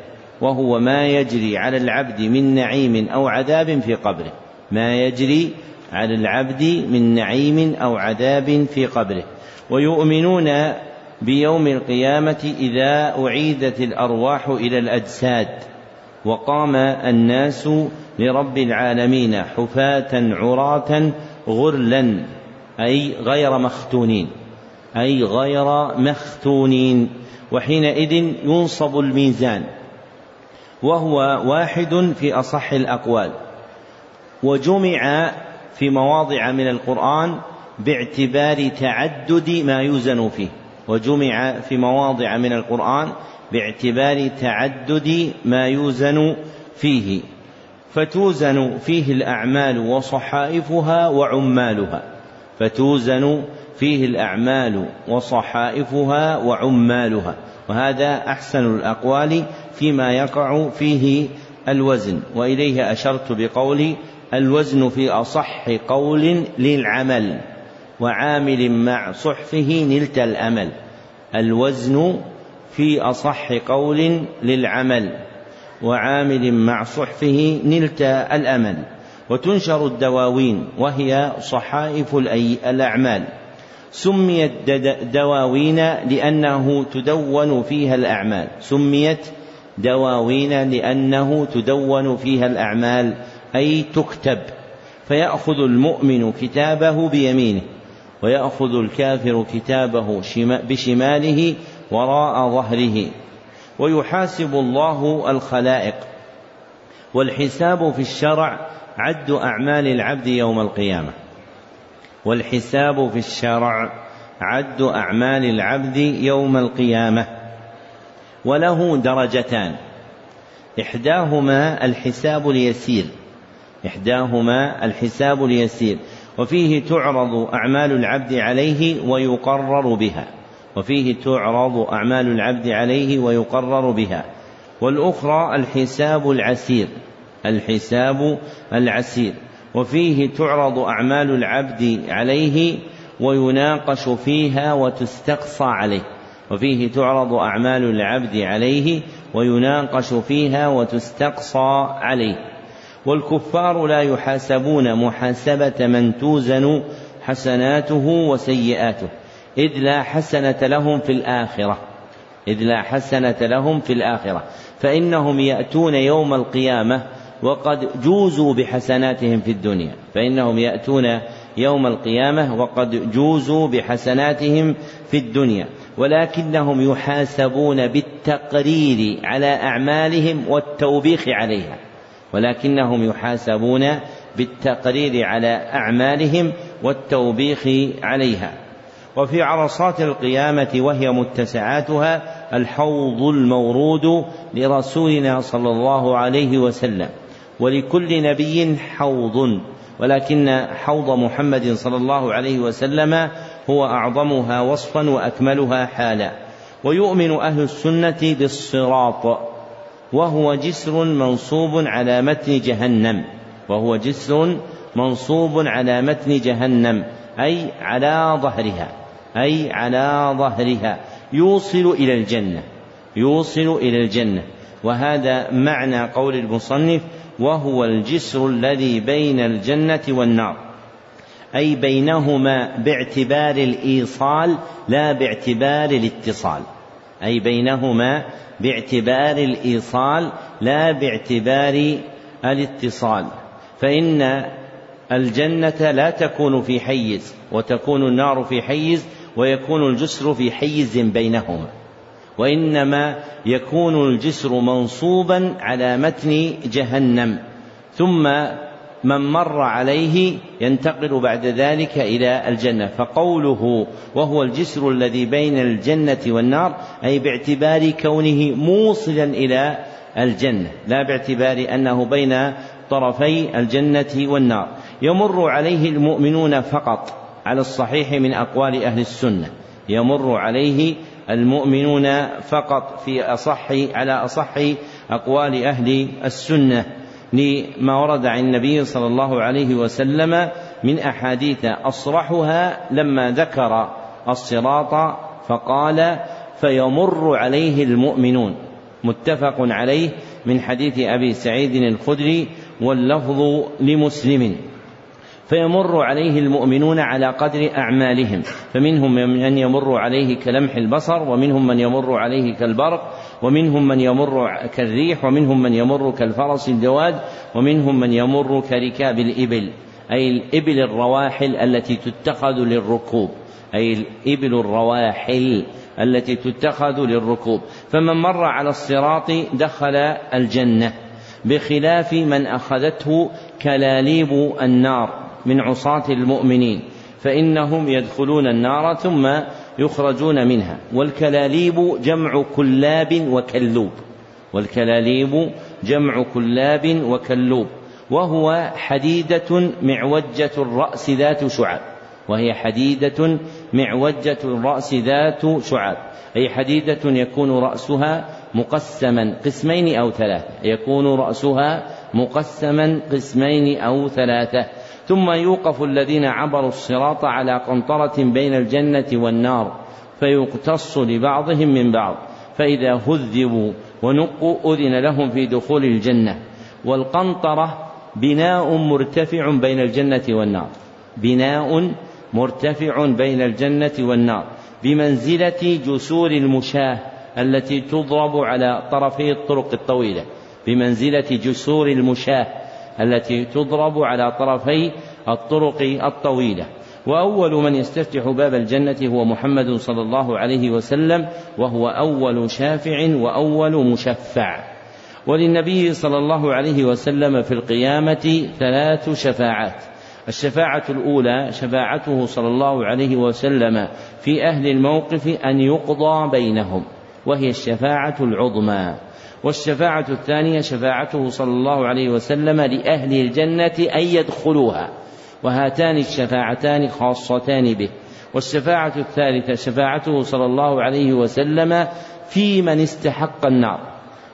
وهو ما يجري على العبد من نعيم أو عذاب في قبره. ما يجري على العبد من نعيم أو عذاب في قبره. ويؤمنون بيوم القيامة إذا أعيدت الأرواح إلى الأجساد وقام الناس لرب العالمين حفاة عراة غرلا أي غير مختونين أي غير مختونين. وحينئذ ينصب الميزان وهو واحد في أصح الأقوال. وجمع في مواضع من القرآن باعتبار تعدد ما يوزن فيه. وجمع في مواضع من القرآن باعتبار تعدد ما يوزن فيه فتوزن فيه الأعمال وصحائفها وعمالها فتوزن فيه الأعمال وصحائفها وعمالها وهذا أحسن الأقوال فيما يقع فيه الوزن وإليه أشرت بقولي الوزن في أصح قول للعمل. وعامل مع صحفه نلت الأمل. الوزن في أصح قول للعمل. وعامل مع صحفه نلت الأمل. وتنشر الدواوين وهي صحائف الأعمال. سميت دواوين لأنه تدون فيها الأعمال. سميت دواوين لأنه تدون فيها الأعمال. أي تكتب. فيأخذ المؤمن كتابه بيمينه. ويأخذ الكافر كتابه بشماله وراء ظهره. ويحاسب الله الخلائق. والحساب في الشرع عد أعمال العبد يوم القيامة. والحساب في الشرع عد أعمال العبد يوم القيامة. وله درجتان. إحداهما الحساب اليسير. إحداهما الحساب اليسير. وفيه تعرض أعمال العبد عليه ويقرر بها. وفيه تعرض أعمال العبد عليه ويقرر بها. والأخرى الحساب العسير الحساب العسير. وفيه تعرض أعمال العبد عليه ويناقش فيها وتستقصى عليه. وفيه تعرض أعمال العبد عليه ويناقش فيها وتستقصى عليه. والكفار لا يحاسبون محاسبة من توزن حسناته وسيئاته. إذ لا حسنة لهم في الآخرة. إذ لا حسنة لهم في الآخرة. فإنهم يأتون يوم القيامة وقد جوزوا بحسناتهم في الدنيا. فإنهم يأتون يوم القيامة وقد جوزوا بحسناتهم في الدنيا. ولكنهم يحاسبون بالتقرير على أعمالهم والتوبيخ عليها. ولكنهم يحاسبون بالتقرير على أعمالهم والتوبيخ عليها. وفي عرصات القيامة وهي متسعاتها الحوض المورود لرسولنا صلى الله عليه وسلم ولكل نبي حوض ولكن حوض محمد صلى الله عليه وسلم هو أعظمها وصفا وأكملها حالا. ويؤمن أهل السنة بالصراط وهو جسر منصوب على متن جهنم. وهو جسر منصوب على متن جهنم. أي على ظهرها. أي على ظهرها. يوصل إلى الجنة. يوصل إلى الجنة. وهذا معنى قول المصنف وهو الجسر الذي بين الجنة والنار. أي بينهما باعتبار الإيصال لا باعتبار الاتصال. أي بينهما باعتبار الإيصال لا باعتبار الاتصال. فإن الجنة لا تكون في حيز وتكون النار في حيز ويكون الجسر في حيز بينهما. وإنما يكون الجسر منصوبا على متن جهنم. ثم من مر عليه ينتقل بعد ذلك إلى الجنة. فقوله وهو الجسر الذي بين الجنة والنار أي باعتبار كونه موصلا إلى الجنة لا باعتبار أنه بين طرفي الجنة والنار. يمر عليه المؤمنون فقط على الصحيح من أقوال أهل السنة. يمر عليه المؤمنون فقط في أصح على أصح أقوال أهل السنة. لما ورد عن النبي صلى الله عليه وسلم من أحاديث أصرحها لما ذكر الصراط فقال فيمر عليه المؤمنون. متفق عليه من حديث أبي سعيد الخدري واللفظ لمسلم. فيمر عليه المؤمنون على قدر أعمالهم فمنهم من يمر عليه كلمح البصر ومنهم من يمر عليه كالبرق ومنهم من يمر كالريح ومنهم من يمر كالفرس الجواد ومنهم من يمر كركاب الإبل أي الإبل الرواحل التي تتخذ للركوب أي الإبل الرواحل التي تتخذ للركوب. فمن مر على الصراط دخل الجنة بخلاف من أخذته كلاليب النار من عصاة المؤمنين فإنهم يدخلون النار ثم يخرجون منها. والكلاليب جمع كلاب وكلوب. والكلاليب جمع كلاب وكلوب. وهو حديدة معوجة الرأس ذات شعاب. وهي حديدة معوجة الرأس ذات شعاب. أي حديدة يكون رأسها مقسما قسمين أو ثلاثة. يكون رأسها مقسما قسمين أو ثلاثة. ثم يوقف الذين عبروا الصراط على قنطرة بين الجنة والنار فيقتص لبعضهم من بعض فإذا هذبوا ونقوا أذن لهم في دخول الجنة. والقنطرة بناء مرتفع بين الجنة والنار. بناء مرتفع بين الجنة والنار. بمنزلة جسور المشاة التي تضرب على طرفي الطرق الطويلة. بمنزلة جسور المشاة التي تضرب على طرفي الطرق الطويلة. وأول من يستفتح باب الجنة هو محمد صلى الله عليه وسلم وهو أول شافع وأول مشفع. وللنبي صلى الله عليه وسلم في القيامة ثلاث شفاعات. الشفاعة الأولى شفاعته صلى الله عليه وسلم في أهل الموقف أن يقضى بينهم وهي الشفاعة العظمى. والشفاعة الثانية شفاعته صلى الله عليه وسلم لأهل الجنة أن يدخلوها وهاتان الشفاعتان خاصتان به. والشفاعة الثالثة شفاعته صلى الله عليه وسلم في من استحق النار.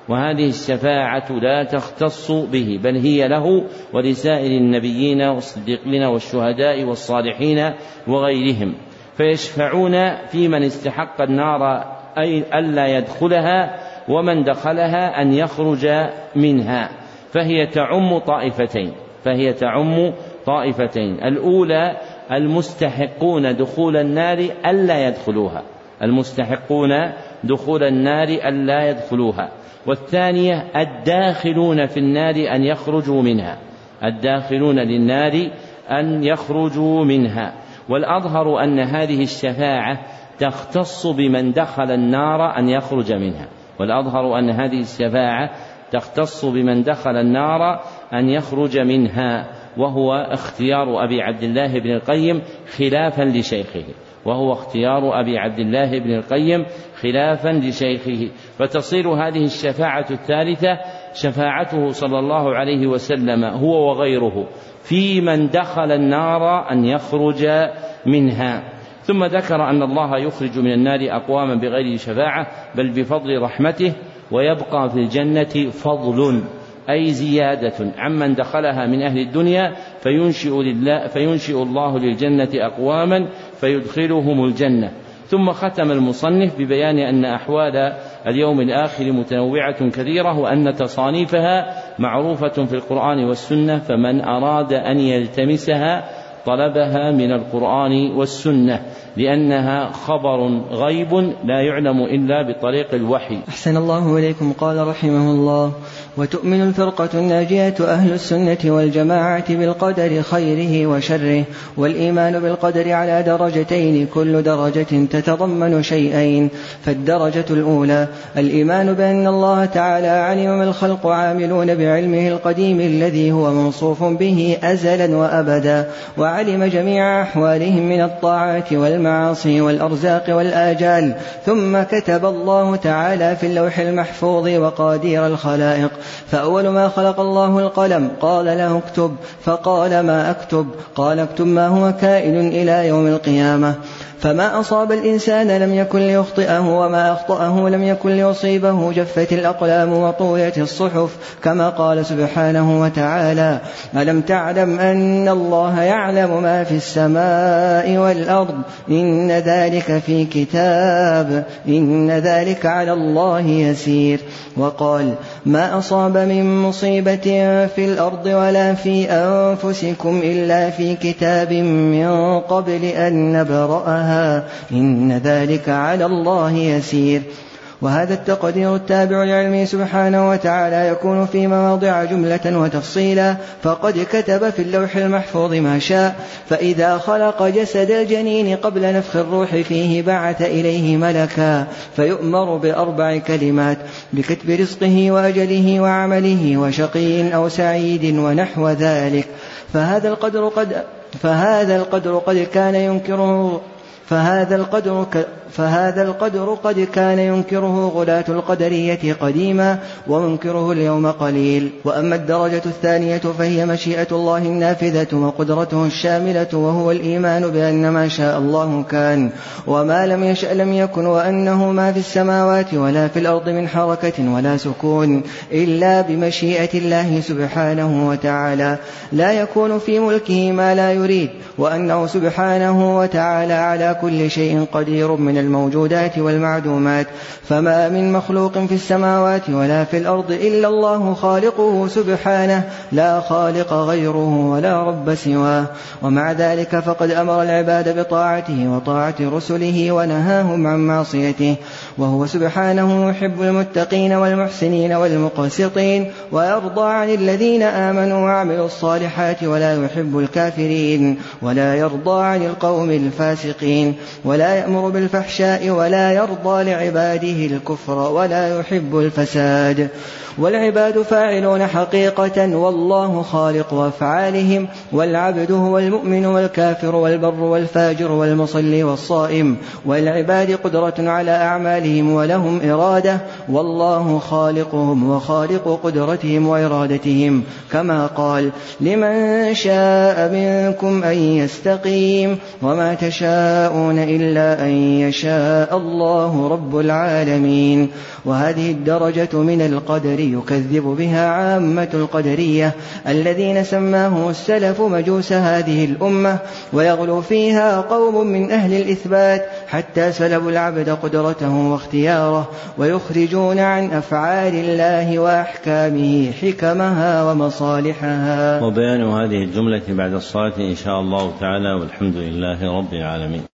وهذه الشفاعة لا تختص به بل هي له ولسائر النبيين والصديقين والشهداء والصالحين وغيرهم. فيشفعون في من استحق النار أي ألا يدخلها ومن دخلها أن يخرج منها فهي تعم طائفتين فهي تعم طائفتين. الأولى المستحقون دخول النار ألا يدخلوها المستحقون دخول النار ألا يدخلوها. والثانية الداخلون في النار أن يخرجوا منها الداخلون للنار أن يخرجوا منها. والأظهر أن هذه الشفاعة تختص بمن دخل النار أن يخرج منها. والأظهر أن هذه الشفاعة تختص بمن دخل النار أن يخرج منها وهو اختيار أبي عبد الله بن القيم خلافا لشيخه. وهو اختيار أبي عبد الله بن القيم خلافا لشيخه. فتصير هذه الشفاعة الثالثة شفاعته صلى الله عليه وسلم هو وغيره في من دخل النار أن يخرج منها. ثم ذكر أن الله يخرج من النار أقواما بغير شفاعة بل بفضل رحمته ويبقى في الجنة فضل أي زيادة عمن دخلها من أهل الدنيا فينشئ, لله فينشئ الله للجنة أقواما فيدخلهم الجنة. ثم ختم المصنف ببيان أن أحوال اليوم الآخر متنوعة كثيرة وأن تصانيفها معروفة في القرآن والسنة فمن أراد أن يلتمسها طلبها من القرآن والسنة لأنها خبر غيب لا يعلم إلا بطريق الوحي. أحسن الله إليكم. قال رحمه الله وتؤمن الفرقة الناجية أهل السنة والجماعة بالقدر خيره وشره والإيمان بالقدر على درجتين كل درجة تتضمن شيئين. فالدرجة الأولى الإيمان بأن الله تعالى علم ما الخلق عاملون بعلمه القديم الذي هو موصوف به أزلا وأبدا وعلم جميع أحوالهم من الطاعات والمعاصي والأرزاق والآجال. ثم كتب الله تعالى في اللوح المحفوظ وقادير الخلائق. فأول ما خلق الله القلم قال له اكتب فقال ما أكتب؟ قال اكتب ما هو كائن إلى يوم القيامة. فما أصاب الإنسان لم يكن ليخطئه وما أخطأه لم يكن ليصيبه جفت الأقلام وطويت الصحف كما قال سبحانه وتعالى ألم تعلم أن الله يعلم ما في السماء والأرض إن ذلك في كتاب إن ذلك على الله يسير وقال ما أصاب من مصيبة في الأرض ولا في أنفسكم إلا في كتاب من قبل أن نبرأها إن ذلك على الله يسير. وهذا التقدير التابع لعلمه سبحانه وتعالى يكون في مواضع جملة وتفصيلا. فقد كتب في اللوح المحفوظ ما شاء. فإذا خلق جسد الجنين قبل نفخ الروح فيه بعث إليه ملكا. فيؤمر بأربع كلمات بكتب رزقه وأجله وعمله وشقي أو سعيد ونحو ذلك. فهذا القدر قد فهذا القدر قد كان ينكره فهذا القدر فهذا القدر قد كان ينكره غلاة القدرية قديما ومنكره اليوم قليل. وأما الدرجة الثانية فهي مشيئة الله النافذة وقدرته الشاملة وهو الإيمان بأن ما شاء الله كان. وما لم يشأ لم يكن وأنه ما في السماوات ولا في الأرض من حركة ولا سكون إلا بمشيئة الله سبحانه وتعالى. لا يكون في ملكه ما لا يريد وأنه سبحانه وتعالى على كل شيء قدير من الموجودات والمعدومات. فما من مخلوق في السماوات ولا في الأرض إلا الله خالقه سبحانه لا خالق غيره ولا رب سواه. ومع ذلك فقد أمر العباد بطاعته وطاعة رسله ونهاهم عن معصيته. وهو سبحانه يحب المتقين والمحسنين والمقسطين ويرضى عن الذين آمنوا وعملوا الصالحات ولا يحب الكافرين ولا يرضى عن القوم الفاسقين. ولا يأمر بالفحشاء ولا يرضى لعباده الكفر ولا يحب الفساد والعباد فاعلون حقيقة والله خالق أفعالهم والعبد هو المؤمن والكافر والبر والفاجر والمصلي والصائم والعباد قدرة على أعمالهم ولهم إرادة والله خالقهم وخالق قدرتهم وإرادتهم كما قال لمن شاء منكم أن يستقيم وما تشاءون إلا أن يشاء الله رب العالمين وهذه الدرجة من القدر يكذب بها عامة القدرية الذين سماهم السلف مجوس هذه الأمة ويغلو فيها قوم من أهل الإثبات حتى سلبوا العبد قدرته واختياره ويخرجون عن أفعال الله وأحكامه حكمها ومصالحها. وبيان هذه الجملة بعد الصلاة إن شاء الله تعالى والحمد لله رب العالمين.